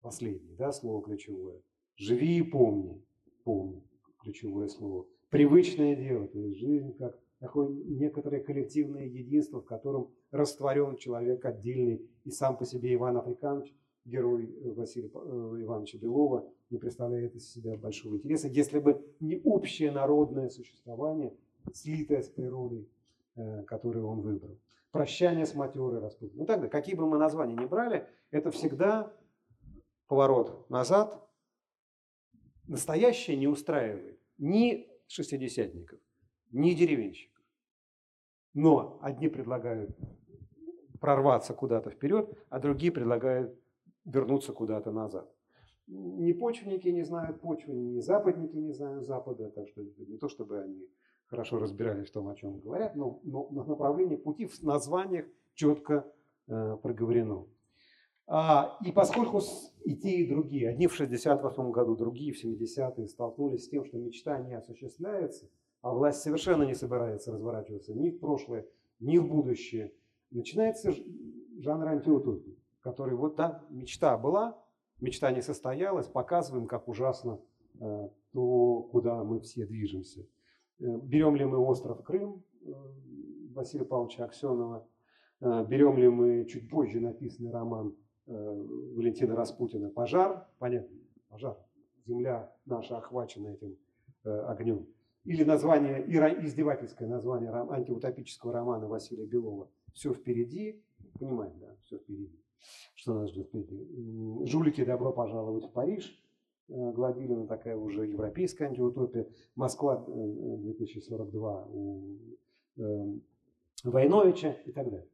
Speaker 2: последний, да, слово ключевое. Живи и помни, помни, ключевое слово привычное дело, то есть жизнь как такое некоторое коллективное единство, в котором растворен человек отдельный, и сам по себе Иван Африканович, герой э, Василия э, Ивановича Белова, не представляет из себя большого интереса, если бы не общее народное существование, слитое с природой, которую он выбрал. Прощание с матерой Распутиным. Ну тогда, какие бы мы названия ни брали, это всегда поворот назад. Настоящее не устраивает ни шестидесятников, ни деревенщиков. Но одни предлагают прорваться куда-то вперед, а другие предлагают вернуться куда-то назад. Ни почвенники не знают почвы, ни западники не знают запада, так что не то, чтобы они хорошо разбирались в том, о чем говорят, но, но, но направление пути в названиях четко э, проговорено. А, и поскольку и те, и другие, одни в 68 году, другие в 70-е столкнулись с тем, что мечта не осуществляется, а власть совершенно не собирается разворачиваться ни в прошлое, ни в будущее, начинается жанр антиутопии, который вот да, мечта была, мечта не состоялась, показываем, как ужасно э, то, куда мы все движемся. Э, берем ли мы остров Крым э, Василия Павловича Аксенова, э, берем ли мы чуть позже написанный роман Валентина Распутина «Пожар», понятно, пожар, земля наша охвачена этим огнем. Или название, издевательское название антиутопического романа Василия Белова «Все впереди», понимаем, да, все впереди, что нас ждет впереди. «Жулики, добро пожаловать в Париж», Гладилина, такая уже европейская антиутопия, Москва 2042 у Войновича и так далее.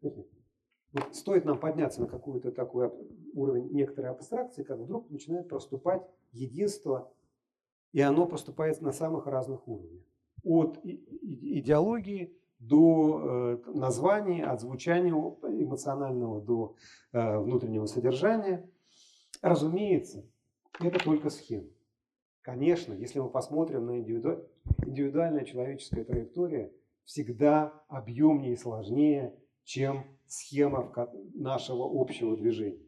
Speaker 2: Вот стоит нам подняться на какой-то такой уровень некоторой абстракции, как вдруг начинает проступать единство, и оно проступает на самых разных уровнях. От идеологии до э, названия, от звучания эмоционального до э, внутреннего содержания. Разумеется, это только схема. Конечно, если мы посмотрим на индивидуальная человеческая траектория, всегда объемнее и сложнее, чем схема нашего общего движения.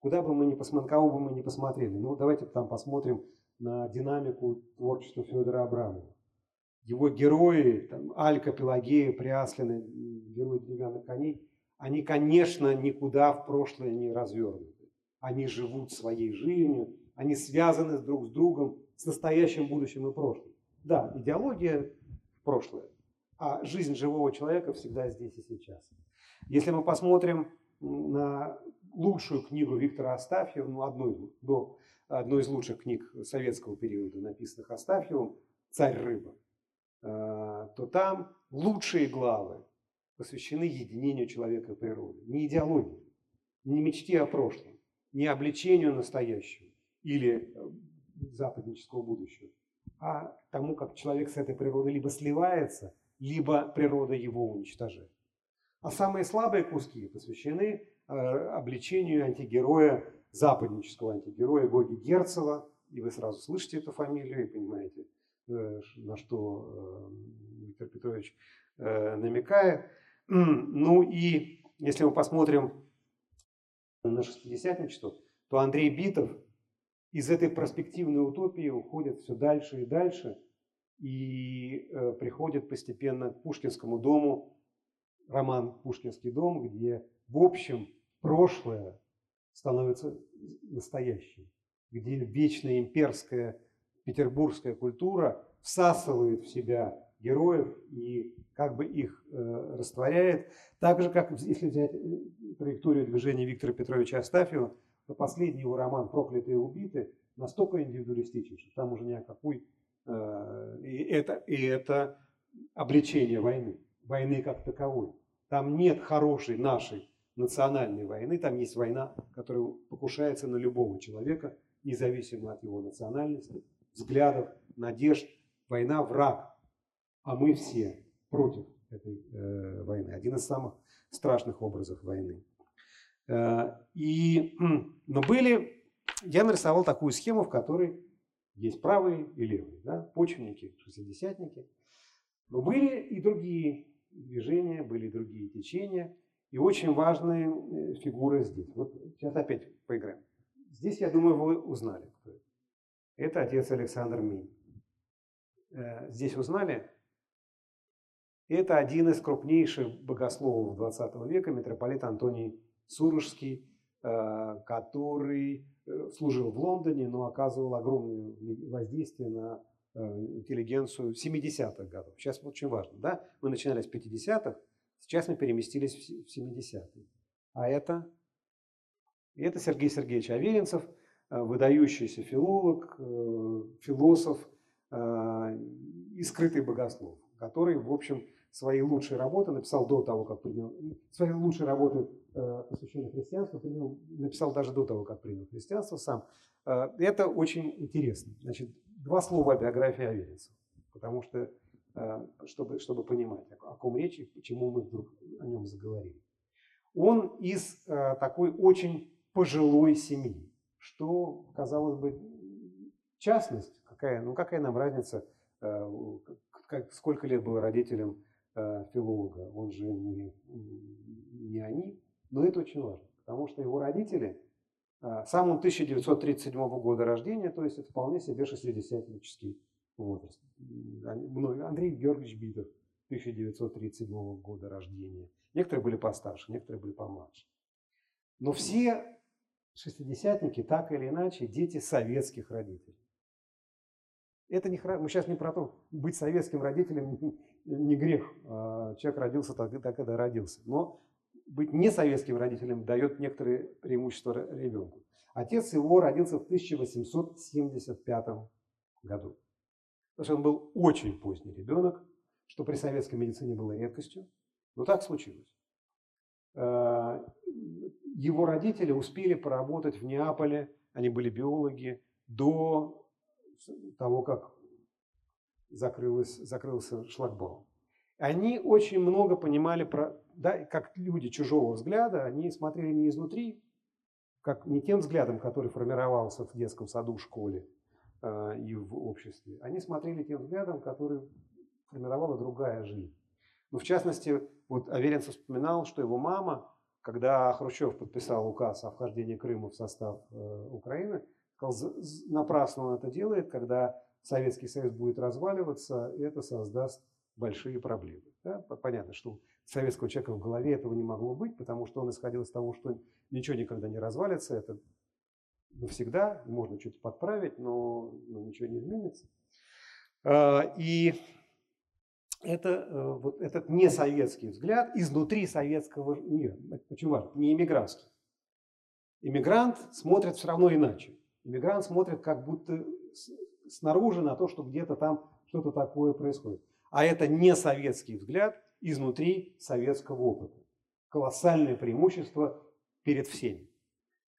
Speaker 2: Куда бы мы ни посмотрели, кого бы мы ни посмотрели, ну давайте там посмотрим на динамику творчества Федора Абрамова. Его герои, там, Алька, Пелагея, Приаслины, герои деревянных коней, они, конечно, никуда в прошлое не развернуты. Они живут своей жизнью, они связаны друг с другом, с настоящим, будущим и прошлым. Да, идеология прошлое, а жизнь живого человека всегда здесь и сейчас. Если мы посмотрим на лучшую книгу Виктора Астафьева, ну, одну, до, одну из лучших книг советского периода, написанных Астафьевым, «Царь рыба», э, то там лучшие главы посвящены единению человека и природы. Не идеологии, не мечте о прошлом, не обличению настоящего или э, западнического будущего, а тому, как человек с этой природой либо сливается, либо природа его уничтожает. А самые слабые куски посвящены э, обличению антигероя, западнического антигероя Гоги Герцева. И вы сразу слышите эту фамилию и понимаете, э, на что Виктор Петрович намекает. Ну и если мы посмотрим на шестидесятничество, то Андрей Битов из этой перспективной утопии уходит все дальше и дальше и э, приходит постепенно к Пушкинскому дому, роман «Пушкинский дом», где в общем прошлое становится настоящим, где вечная имперская петербургская культура всасывает в себя героев и как бы их э, растворяет. Так же, как если взять э, траекторию движения Виктора Петровича Астафьева, то последний его роман «Проклятые и убиты» настолько индивидуалистичен, что там уже ни о какой... Э, и, это, и это обличение войны, войны как таковой. Там нет хорошей нашей национальной войны, там есть война, которая покушается на любого человека, независимо от его национальности, взглядов, надежд. Война – враг, а мы все против этой э, войны. Один из самых страшных образов войны. Э, и, но были, я нарисовал такую схему, в которой есть правые и левые, да, почвенники, шестидесятники. Но были и другие движения, были и другие течения. И очень важные э, фигуры здесь. Вот сейчас опять поиграем. Здесь, я думаю, вы узнали, кто это. Это отец Александр Минь. Э, здесь узнали? Это один из крупнейших богословов XX века, митрополит Антоний Сурожский, э, который э, служил в Лондоне, но оказывал огромное воздействие на интеллигенцию 70-х годов. Сейчас очень важно. Да? Мы начинали с 50-х, сейчас мы переместились в 70-е. А это? Это Сергей Сергеевич Аверинцев, выдающийся филолог, философ и скрытый богослов, который, в общем, свои лучшие работы написал до того, как принял, свои лучшие работы, э, посвященные христианству, принял, написал даже до того, как принял христианство сам. Э, это очень интересно. Значит, два слова о биографии Аверинцева, потому что, э, чтобы, чтобы понимать, о ком речь и почему мы вдруг о нем заговорили. Он из такой очень пожилой семьи, что, казалось бы, частность, какая, ну какая нам разница, сколько лет было родителям филолога, он же не, не они, но это очень важно, потому что его родители, э, сам он 1937 года рождения, то есть это вполне себе шестидесятнический возраст. Андрей Георгиевич Битов 1937 года рождения. Некоторые были постарше, некоторые были помладше. Но все шестидесятники так или иначе дети советских родителей. Это не Мы сейчас не про то, быть советским родителем не грех. А, человек родился так когда родился. Но быть не советским родителем дает некоторые преимущества ребенку. Отец его родился в 1875 году. Потому что он был очень поздний ребенок, что при советской медицине было редкостью. Но так случилось. А, его родители успели поработать в Неаполе, они были биологи, до того, как закрылось, закрылся шлагбаум. Они очень много понимали про, да, как люди чужого взгляда, они смотрели не изнутри, как не тем взглядом, который формировался в детском саду, школе э, и в обществе. Они смотрели тем взглядом, который формировала другая жизнь. Ну, в частности, вот Аверинцев вспоминал, что его мама, когда Хрущев подписал указ о вхождении Крыма в состав э, Украины, сказал, напрасно он это делает, когда Советский Союз будет разваливаться, это создаст большие проблемы. Да? Понятно, что советского человека в голове этого не могло быть, потому что он исходил из того, что ничего никогда не развалится, это навсегда, можно что-то подправить, но, но ничего не изменится. А, и это э, вот этот несоветский взгляд изнутри советского мира. Это очень важно, не иммигрантский. Иммигрант смотрит все равно иначе. Иммигрант смотрит как будто снаружи на то, что где-то там что-то такое происходит. А это не советский взгляд изнутри советского опыта. Колоссальное преимущество перед всеми.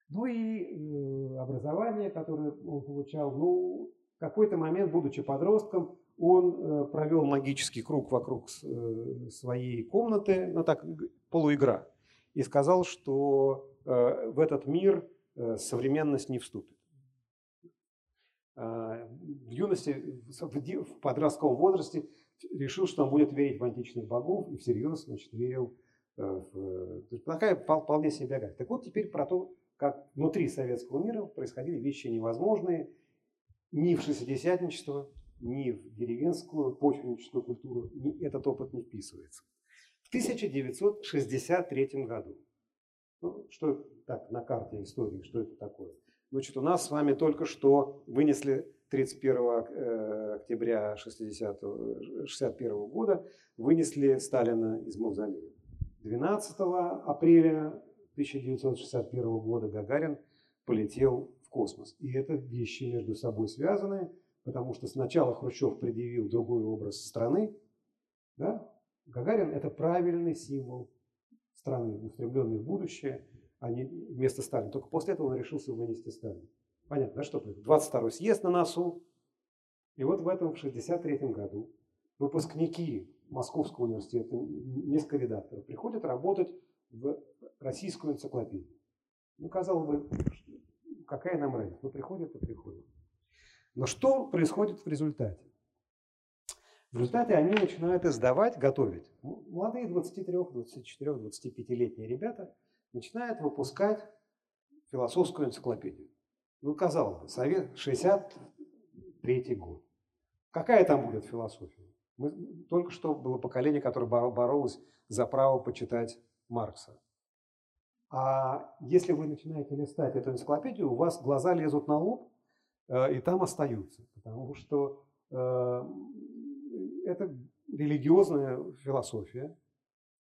Speaker 2: Ну и э, образование, которое он получал, ну, в какой-то момент, будучи подростком, он э, провел магический круг вокруг э, своей комнаты, ну так, полуигра, и сказал, что в этот мир современность не вступит. Э, в юности, в подростковом возрасте решил, что он будет верить в античных богов и всерьез значит, верил э, в... Такая вполне себе биография. Так вот теперь про то, как внутри советского мира происходили вещи невозможные, ни в шестидесятничество, ни в деревенскую почвенническую культуру ни этот опыт не вписывается. В 1963 году, ну, что так на карте истории, что это такое? Значит, у нас с вами только что вынесли 31 э, октября 1961 года, вынесли Сталина из мавзолея. 12 апреля 1961 года Гагарин полетел в космос. И это вещи между собой связанные, потому что сначала Хрущев предъявил другой образ страны. Да? Гагарин – это правильный символ страны, устремленный в будущее – а не вместо Сталина. Только после этого он решился вынести Сталина. Понятно, да, что 22-й съезд на носу. И вот в этом, в 63 году, выпускники Московского университета, несколько редакторов, приходят работать в российскую энциклопедию. Ну, казалось бы, какая нам разница? Ну, приходят и приходят. Но что происходит в результате? В результате они начинают издавать, готовить. Молодые 23, 24, 25-летние ребята – начинает выпускать философскую энциклопедию. Ну, казалось бы, Совет 63 год. Какая там будет философия? Мы, только что было поколение, которое боролось за право почитать Маркса. А если вы начинаете листать эту энциклопедию, у вас глаза лезут на лоб э, и там остаются. Потому что э, это религиозная философия,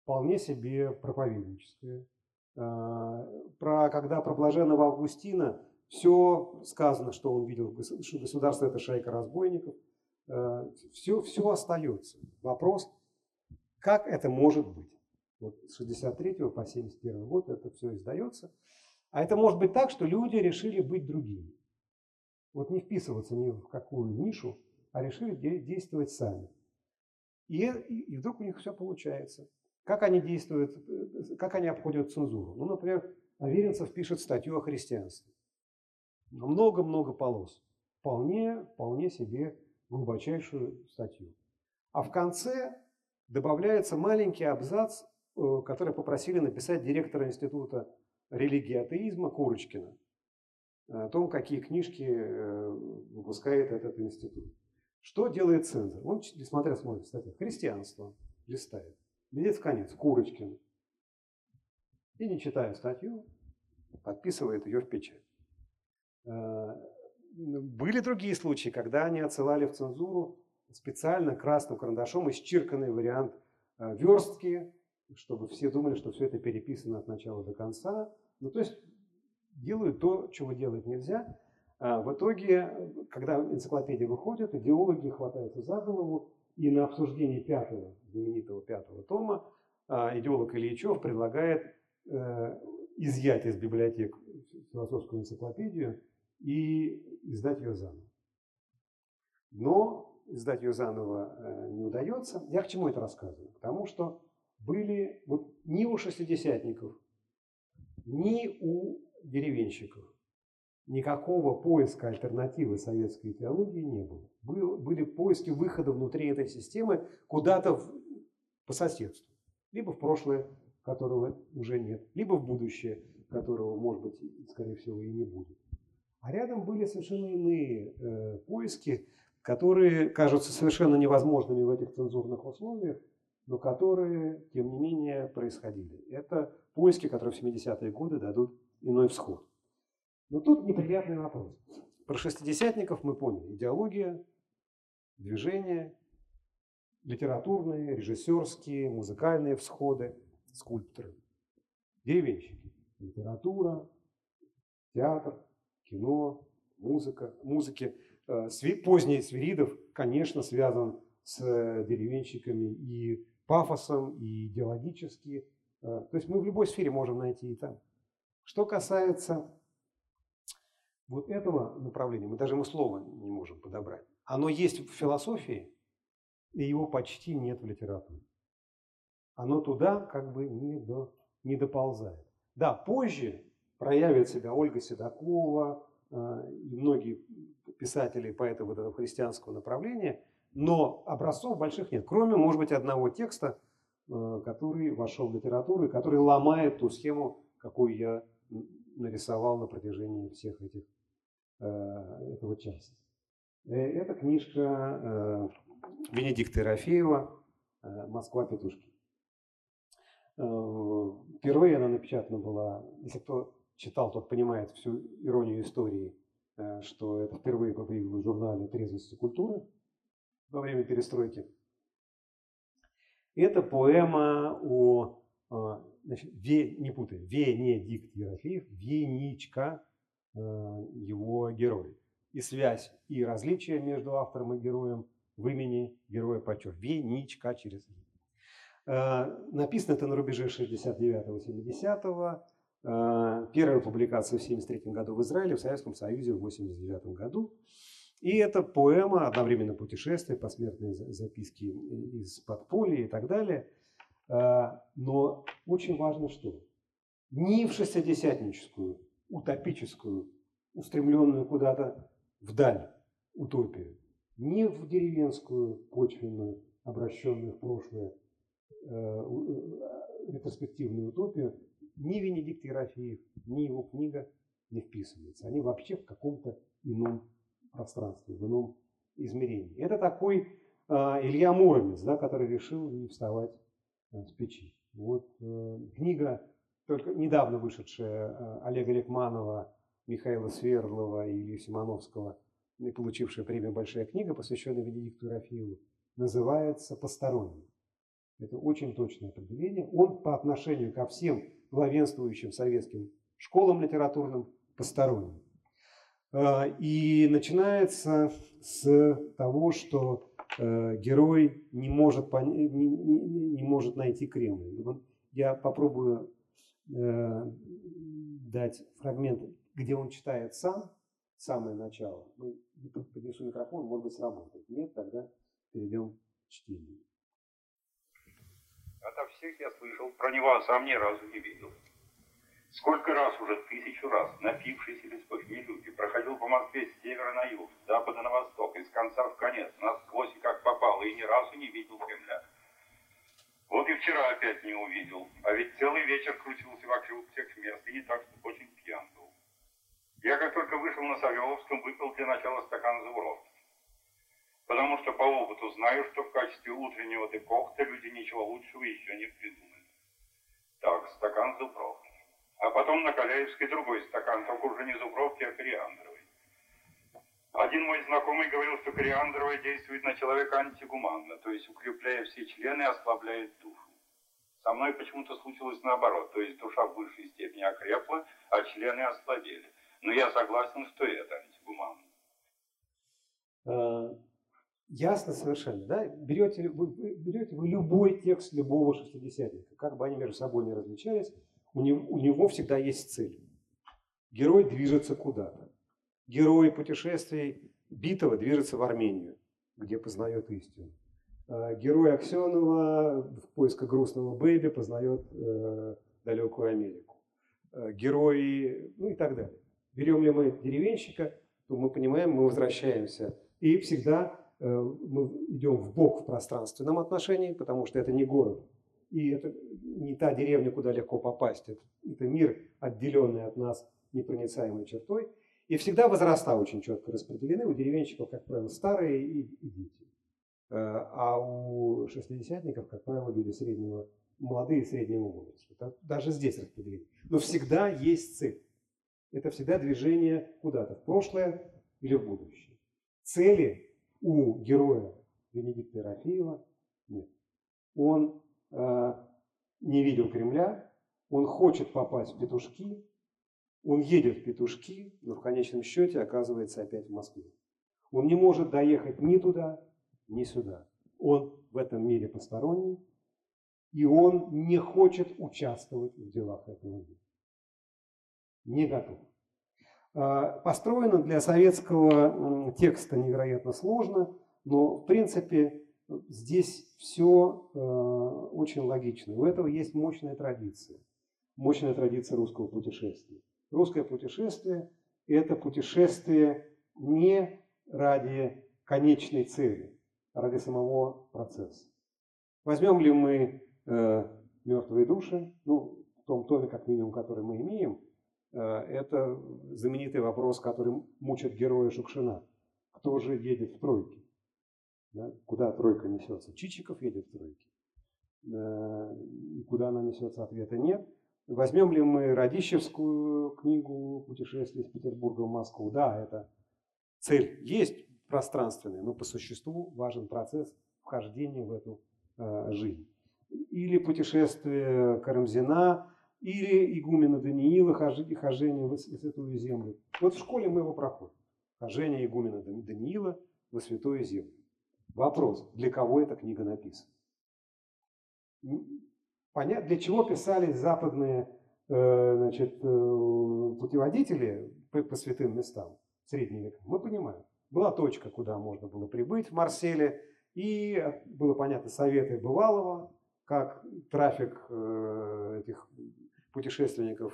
Speaker 2: вполне себе проповедническая, про, когда про блаженного Августина все сказано, что он видел, что государство это шайка разбойников, все, э, все остается. Вопрос, как это может быть? Вот с 63 по 71 год это все издается. А это может быть так, что люди решили быть другими. Вот не вписываться ни в какую нишу, а решили действовать сами. И, и вдруг у них все получается. Как они действуют, как они обходят цензуру? Ну, например, Аверинцев пишет статью о христианстве. Много-много полос. Вполне, вполне себе глубочайшую статью. А в конце добавляется маленький абзац, э, который попросили написать директора Института религии и атеизма Курочкина о том, какие книжки э, выпускает этот институт. Что делает цензор? Он, смотря смотрит статью, христианство листает. Видит в конец Курочкин. И не читая статью, подписывает ее в печать. Э, были другие случаи, когда они отсылали в цензуру специально красным карандашом исчирканный вариант э, верстки, чтобы все думали, что все это переписано от начала до конца. Ну, то есть делают то, чего делать нельзя. А в итоге, когда энциклопедия выходит, идеологи хватаются за голову и на обсуждении пятого, знаменитого пятого тома, а, идеолог Ильичев предлагает э, изъять из библиотек философскую энциклопедию и издать ее заново. Но издать ее заново э, не удается. Я к чему это рассказываю? Потому что были вот ни у шестидесятников, ни у деревенщиков никакого поиска альтернативы советской теологии не было. Был, были поиски выхода внутри этой системы куда-то по соседству. Либо в прошлое, которого уже нет, либо в будущее, которого, может быть, скорее всего, и не будет. А рядом были совершенно иные э, поиски, которые кажутся совершенно невозможными в этих цензурных условиях, но которые, тем не менее, происходили. Это поиски, которые в 70-е годы дадут иной всход. Но тут неприятный вопрос. Про шестидесятников мы поняли. Идеология, движение литературные, режиссерские, музыкальные всходы, скульпторы. Деревенщики. Литература, театр, кино, музыка, музыки. Э, поздний Свиридов, конечно, связан с деревенщиками и пафосом, и идеологически. Э, то есть мы в любой сфере можем найти и там. Что касается вот этого направления, мы даже ему слова не можем подобрать. Оно есть в философии, и его почти нет в литературе. Оно туда как бы не, до, не доползает. Да, позже проявит себя Ольга Седокова э, и многие писатели, поэты вот этого христианского направления, но образцов больших нет, кроме, может быть, одного текста, э, который вошел в литературу и который ломает ту схему, какую я нарисовал на протяжении всех этих этого часа. Это книжка Венедикта Ерофеева «Москва петушки». Впервые она напечатана была, если кто читал, тот понимает всю иронию истории, э, что это впервые появилось в журнале «Трезвость и культура» во время перестройки. Это поэма о, э, значит, Ве, не путай, Венедикт Ерофеев, Веничка, э, его герой. И связь, и различия между автором и героем в имени героя почет. Веничка через Написано это на рубеже 69-70 Э, первая публикация в 1973 году в Израиле, в Советском Союзе в 1989 году. И это поэма, одновременно путешествие, посмертные записки из подполья и так далее. Э, но очень важно что? Ни в шестидесятническую, утопическую, устремленную куда-то вдаль утопию, ни в деревенскую, почвенную, обращенную в прошлое э, ретроспективную утопию ни Венедикт Ерофеев, ни его книга не вписываются. Они вообще в каком-то ином пространстве, в ином измерении. Это такой э, Илья Муромец, да, который решил не вставать э, с печи. Вот э, книга, только недавно вышедшая э, Олега Лекманова, Михаила Свердлова и Ильи Симоновского, получившая премию «Большая книга», посвященная Венедикту Ерофееву, называется «Посторонний». Это очень точное определение. Он по отношению ко всем главенствующим советским школам литературным посторонним. А, и начинается с того, что э, герой не может, не, не, не может найти Кремль. Я попробую э, дать фрагмент, где он читает сам, самое начало. Мы поднесу микрофон, может быть, сработает. Нет, тогда перейдем к чтению
Speaker 3: всех я слышал, про него а сам ни разу не видел. Сколько раз уже, тысячу раз, напившись или с люди, проходил по Москве с севера на юг, с запада на восток, из конца в конец, насквозь и как попало, и ни разу не видел Кремля. Вот и вчера опять не увидел, а ведь целый вечер крутился вокруг тех мест, и не так, чтобы очень пьян был. Я как только вышел на Савеловском, выпил для начала стакан Зауровки. Потому что по опыту знаю, что в качестве утреннего декокта люди ничего лучшего еще не придумали. Так, стакан зубровки. А потом на Каляевской другой стакан, только уже не зубровки, а кориандровой. Один мой знакомый говорил, что кориандровая действует на человека антигуманно, то есть укрепляя все члены, ослабляет душу. Со мной почему-то случилось наоборот, то есть душа в высшей степени окрепла, а члены ослабели. Но я согласен, что это антигуманно.
Speaker 2: Э, Ясно совершенно, да? Берете вы, берете вы любой текст любого шестидесятника, как бы они между собой не различались, у него, у него всегда есть цель. Герой движется куда-то. Герой путешествий Битова движется в Армению, где познает истину. А герой Аксенова в поисках грустного бэби познает э, далекую Америку. А герои, ну и так далее. Берем ли мы деревенщика, то мы понимаем, мы возвращаемся. И всегда Э, мы идем в бок в пространственном отношении, потому что это не город. И это не та деревня, куда легко попасть. Это, это мир, отделенный от нас непроницаемой чертой. И всегда возраста очень четко распределены. У деревенщиков, как правило, старые и, и дети. Э, а у шестидесятников, как правило, люди среднего, молодые и среднего возраста. Даже здесь распределение. Но всегда есть цель. Это всегда движение куда-то, в прошлое или в будущее. Цели у героя Венедикта Ерофеева Нет. Он э, не видел Кремля, он хочет попасть в петушки, он едет в петушки, но в конечном счете оказывается опять в Москве. Он не может доехать ни туда, ни сюда. Он в этом мире посторонний, и он не хочет участвовать в делах этого мира. Не готов. А, построено для советского текста невероятно сложно, но в принципе здесь все э, очень логично. У этого есть мощная традиция. Мощная традиция русского путешествия. Русское путешествие – это путешествие не ради конечной цели, а ради самого процесса. Возьмем ли мы э, мертвые души, ну, в том томе, как минимум, который мы имеем, э, это знаменитый вопрос, который мучит героя Шукшина. Кто же едет в тройке? Да? Куда тройка несется? Чичиков едет в тройке. Э, куда она несется, ответа нет. Возьмем ли мы Радищевскую книгу «Путешествие из Петербурга в Москву»? Да, это цель есть пространственная, но по существу важен процесс вхождения в эту э, жизнь. Или путешествие Карамзина, или игумена Даниила, хождение в Святую Землю. Вот в школе мы его проходим. Хождение игумена Даниила во Святую Землю. Вопрос, для кого эта книга написана? Понятно, для чего писались западные э, значит, э, путеводители по, святым местам в средние века? Мы понимаем. Была точка, куда можно было прибыть в Марселе, и было понятно советы бывалого, как трафик э, этих путешественников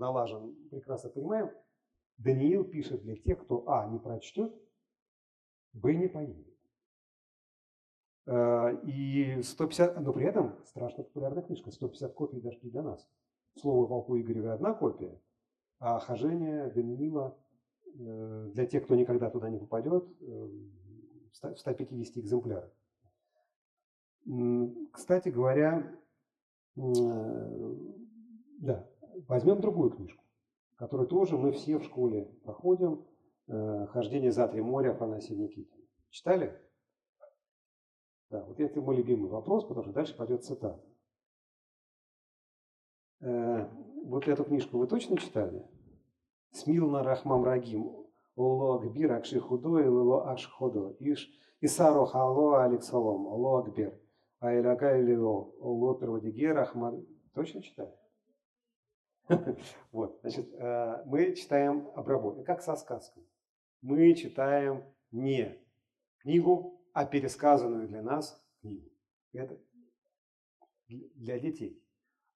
Speaker 2: налажен, прекрасно понимаем. Даниил пишет для тех, кто а. не прочтет, б. не поедет. Э, и 150, но при этом страшно популярная книжка, 150 копий дошли до нас. Слово Волку Игореве одна копия, а хожение Даниила э, для тех, кто никогда туда не попадет, э, в 150 экземплярах. Кстати говоря, да, возьмем другую книжку, которую тоже мы все в школе проходим. «Хождение за три моря» Афанасия Никитина. Читали? Да, вот это мой любимый вопрос, потому что дальше пойдет цитата. Э, вот эту книжку вы точно читали? Смилна Рахмам Рагим. Оло Акбир Акши Худой, Лило Аш Ходо. Иш Исаро Хало Алексалом. Оло Акбир. Айляга Лило. Оло Перводиге Рахман. Точно читали? Вот, значит, э, мы читаем обработку, как со сказкой. Мы читаем не книгу, а пересказанную для нас книгу. Это для детей.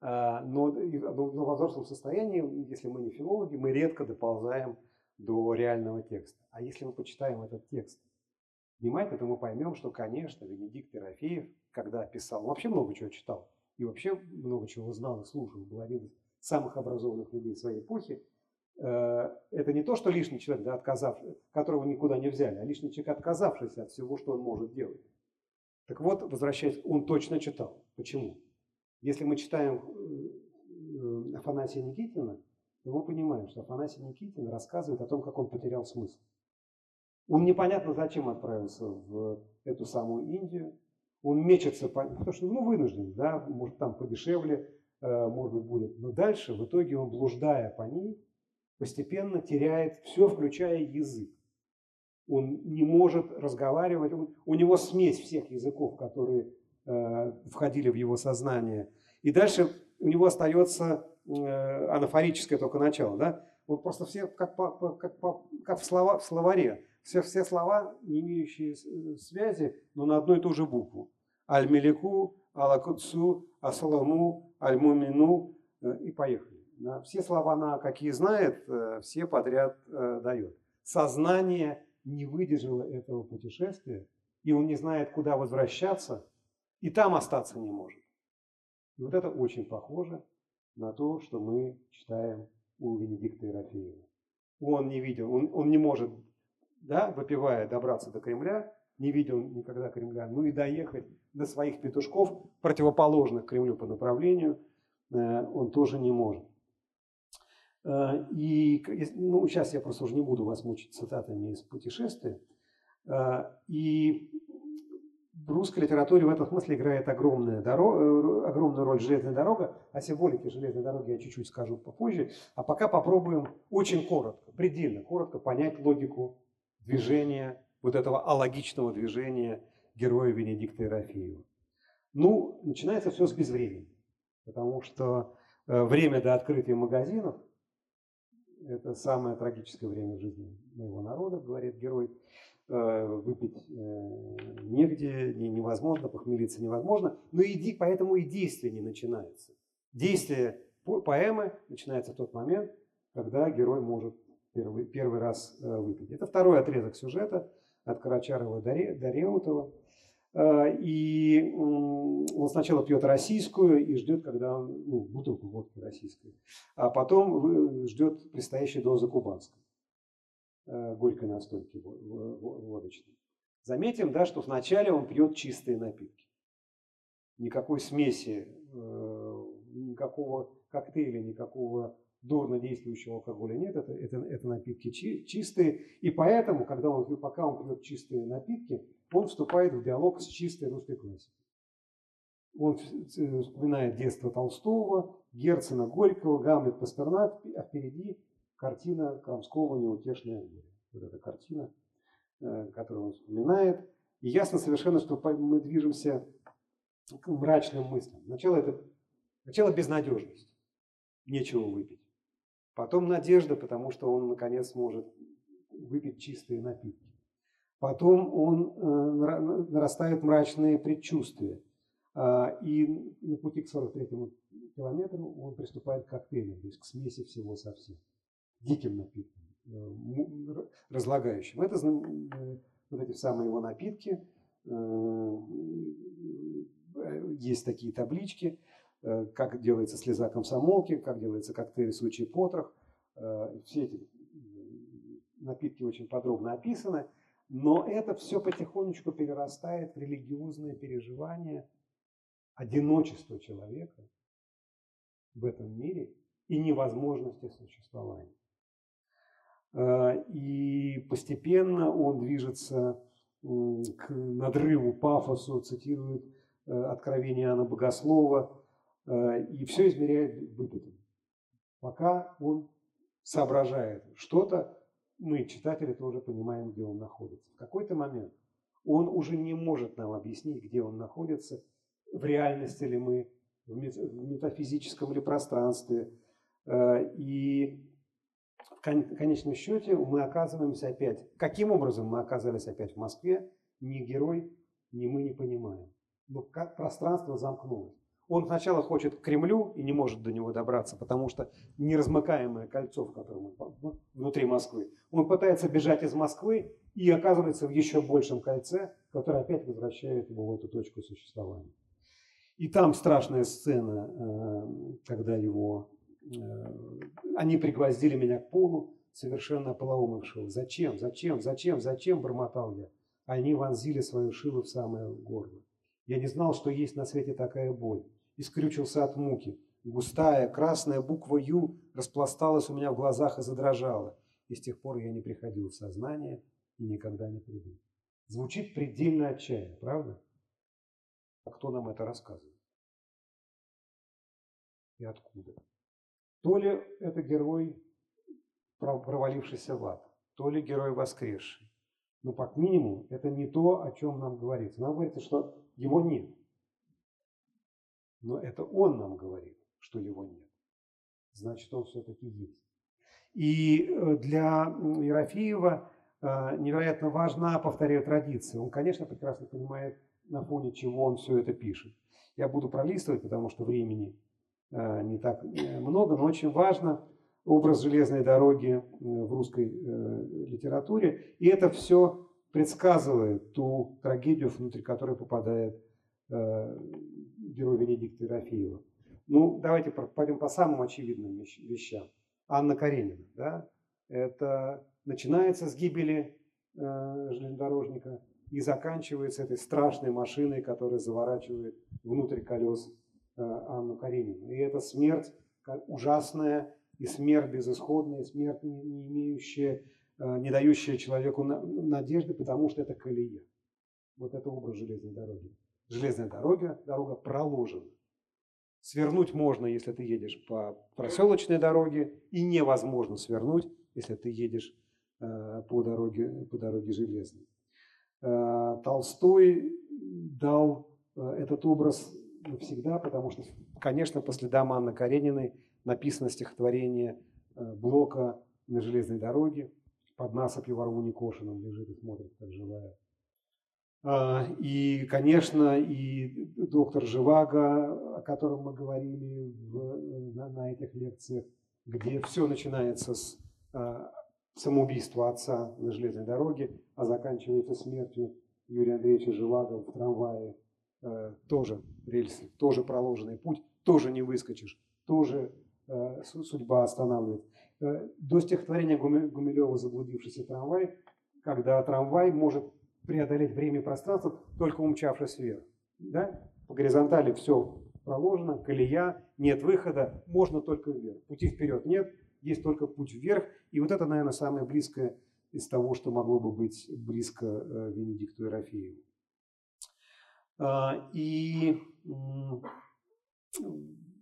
Speaker 2: А, но, но во взрослом состоянии, если мы не филологи, мы редко доползаем до реального текста. А если мы почитаем этот текст внимательно, то мы поймем, что, конечно, Венедикт Ерофеев, когда писал, он вообще много чего читал, и вообще много чего знал и слушал, из самых образованных людей своей эпохи, это не то, что лишний человек, да, отказав, которого никуда не взяли, а лишний человек, отказавшийся от всего, что он может делать. Так вот, возвращаясь, он точно читал. Почему? Если мы читаем э, э, Афанасия Никитина, то мы понимаем, что Афанасий Никитин рассказывает о том, как он потерял смысл. Он непонятно зачем отправился в эту самую Индию. Он мечется, потому что ну, вынужден, да, может там подешевле, может быть будет. Но дальше, в итоге он, блуждая по ней, постепенно теряет все, включая язык. Он не может разговаривать, у него смесь всех языков, которые э, входили в его сознание. И дальше у него остается э, анафорическое только начало. Да? Вот просто все как, по, как, по, как в, слова, в словаре. Все, все слова, не имеющие э, связи, но на одну и ту же букву. Аль-Мелику, Алакутсу, Асаламу, Аль-Мумину э, и поехали. Все слова на какие знает, э, все подряд э, дает. Сознание не выдержало этого путешествия, и он не знает, куда возвращаться, и там остаться не может. И вот это очень похоже на то, что мы читаем у Венедикта Ерофеева. Он не видел, он, он не может, да, выпивая, добраться до Кремля, не видел никогда Кремля, ну и доехать до своих петушков, противоположных Кремлю по направлению, э, он тоже не может. Э, и ну, сейчас я просто уже не буду вас мучить цитатами из путешествия. Э, и в русской литературе в этом смысле играет огромная дорога, э, огромную роль железная дорога. О символике железной дороги я чуть-чуть скажу попозже. А пока попробуем очень коротко, предельно коротко понять логику движения, вот этого алогичного движения героя Венедикта Ерофеева. Ну, начинается все с безвремени, потому что время до открытия магазинов – это самое трагическое время в жизни моего народа, говорит герой. Э, выпить э, негде, невозможно, похмелиться невозможно, но и, поэтому и действие не начинается. Действие поэмы начинается в тот момент, когда герой может первый, первый раз э, выпить. Это второй отрезок сюжета от Карачарова до Реутова. И он сначала пьет российскую и ждет, когда ну, бутылку водки российской, а потом ждет предстоящей дозы кубанской. Э, горькой настойки водочной. Заметим, да, что вначале он пьет чистые напитки. Никакой смеси, э, никакого коктейля, никакого дурно действующего алкоголя нет. Это, это, это напитки чистые. И поэтому, когда он, пока он пьет чистые напитки, он вступает в диалог с чистой русской классикой. Он э, вспоминает детство Толстого, Герцена, Горького, Гамлет, Пастернак, а впереди картина Крамского «Неутешная горе». Вот эта картина, э, которую он вспоминает. И ясно совершенно, что мы движемся к мрачным мыслям. Сначала это сначала безнадежность, нечего выпить. Потом надежда, потому что он наконец может выпить чистые напитки. Потом он э, нарастает мрачные предчувствия. А, и на пути к 43-му километру он приступает к коктейлям, то есть к смеси всего совсем диким напитком, э, разлагающим. Это э, вот эти самые его напитки. Есть такие таблички, как делается слеза комсомолки, как делается коктейль случай потрох. Все эти напитки очень подробно описаны, но это все потихонечку перерастает в религиозное переживание одиночества человека в этом мире и невозможности существования. Э, и постепенно он движется к надрыву, пафосу, цитирует э, откровение Иоанна Богослова, э, и все измеряет выпитым. Пока он соображает что-то, мы, читатели, тоже понимаем, где он находится. В какой-то момент он уже не может нам объяснить, где он находится, в реальности ли мы, в метафизическом ли пространстве. И в конечном счете мы оказываемся опять, каким образом мы оказались опять в Москве, ни герой, ни мы не понимаем. Но как пространство замкнулось. Он сначала хочет к Кремлю и не может до него добраться, потому что неразмыкаемое кольцо, в котором он внутри Москвы. Он пытается бежать из Москвы и оказывается в еще большем кольце, которое опять возвращает его в эту точку существования. И там страшная сцена, э, когда его Э, они пригвоздили меня к полу, совершенно полоумывшего. Зачем, зачем, зачем, зачем, бормотал я. Они вонзили свою шилу в самое горло. Я не знал, что есть на свете такая боль. И скрючился от муки. Густая красная буква «Ю» распласталась у меня в глазах и задрожала. И с тех пор я не приходил в сознание и никогда не приду. Звучит предельно отчаянно, правда? А кто нам это рассказывает? И откуда? То ли это герой, провалившийся в ад, то ли герой воскресший. Но, как минимум, это не то, о чем нам говорится. Нам говорится, что его нет. Но это он нам говорит, что его нет. Значит, он все-таки есть. И э, для Ерофеева э, невероятно важна, повторяю, традиция. Он, конечно, прекрасно понимает, на фоне чего он все это пишет. Я буду пролистывать, потому что времени Э, не так много, но очень важно образ железной дороги в русской литературе. И это все предсказывает ту трагедию, внутри которой попадает герой Венедикта Ерофеева. Ну, давайте пойдем по самым очевидным вещам. Анна Каренина. Да? Это начинается с гибели железнодорожника и заканчивается этой страшной машиной, которая заворачивает внутрь колес Э, Анну Каренину. И это смерть ужасная, и смерть безысходная, и смерть не, не имеющая, э, не дающая человеку надежды, потому что это колея. Вот это образ железной дороги. Железная дорога, дорога проложена. Свернуть можно, если ты едешь по проселочной дороге, и невозможно свернуть, если ты едешь э, по дороге, по дороге железной. Э, Толстой дал э, этот образ навсегда, потому что, конечно, по следам Анны Карениной написано стихотворение Блока на железной дороге. Под насыпью во рву лежит и смотрит, как живая. И, конечно, и доктор Живаго, о котором мы говорили в, на, на этих лекциях, где все начинается с самоубийство отца на железной дороге, а заканчивается смертью Юрия Андреевича Живаго в трамвае. Э, тоже рельсы, тоже проложенный путь, тоже не выскочишь, тоже э, судьба останавливает. Э, до стихотворения Гумилева «Заблудившийся трамвай», когда трамвай может преодолеть время и пространство, только умчавшись вверх. Да? По горизонтали все проложено, колея, нет выхода, можно только вверх. Пути вперед нет, есть только путь вверх. И вот это, наверное, самое близкое из того, что могло бы быть близко э, Венедикту Ерофееву. А, и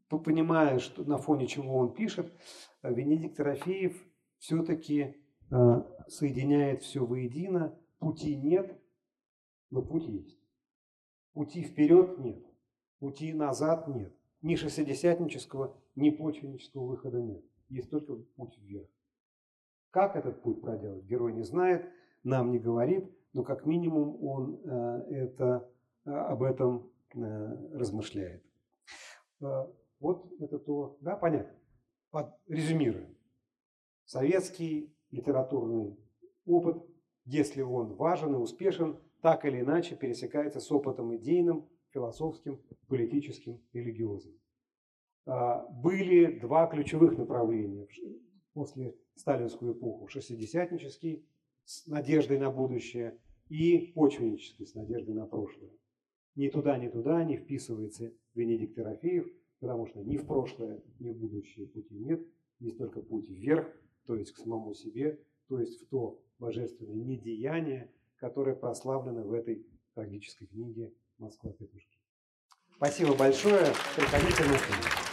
Speaker 2: понимая, что на фоне чего он пишет, Венедикт Ерофеев все-таки э, соединяет все воедино. Пути нет, но путь есть. Пути вперед нет, пути назад нет. Ни шестидесятнического, ни почвеннического выхода нет есть только путь вверх. Как этот путь проделать, герой не знает, нам не говорит, но как минимум он э, это, э, об этом э, размышляет. Вот это то, да, понятно. Под, резюмируем. Советский литературный опыт, если он важен и успешен, так или иначе пересекается с опытом идейным, философским, политическим, религиозным. А, были два ключевых направления после сталинскую эпоху. Шестидесятнический с надеждой на будущее и почвеннический с надеждой на прошлое. Ни туда, ни туда не вписывается Венедикт Ерофеев, потому что ни в прошлое, ни в будущее пути нет. Есть только путь вверх, то есть к самому себе, то есть в то божественное недеяние, которое прославлено в этой трагической книге «Москва Петушки». Спасибо большое. Приходите на фильм.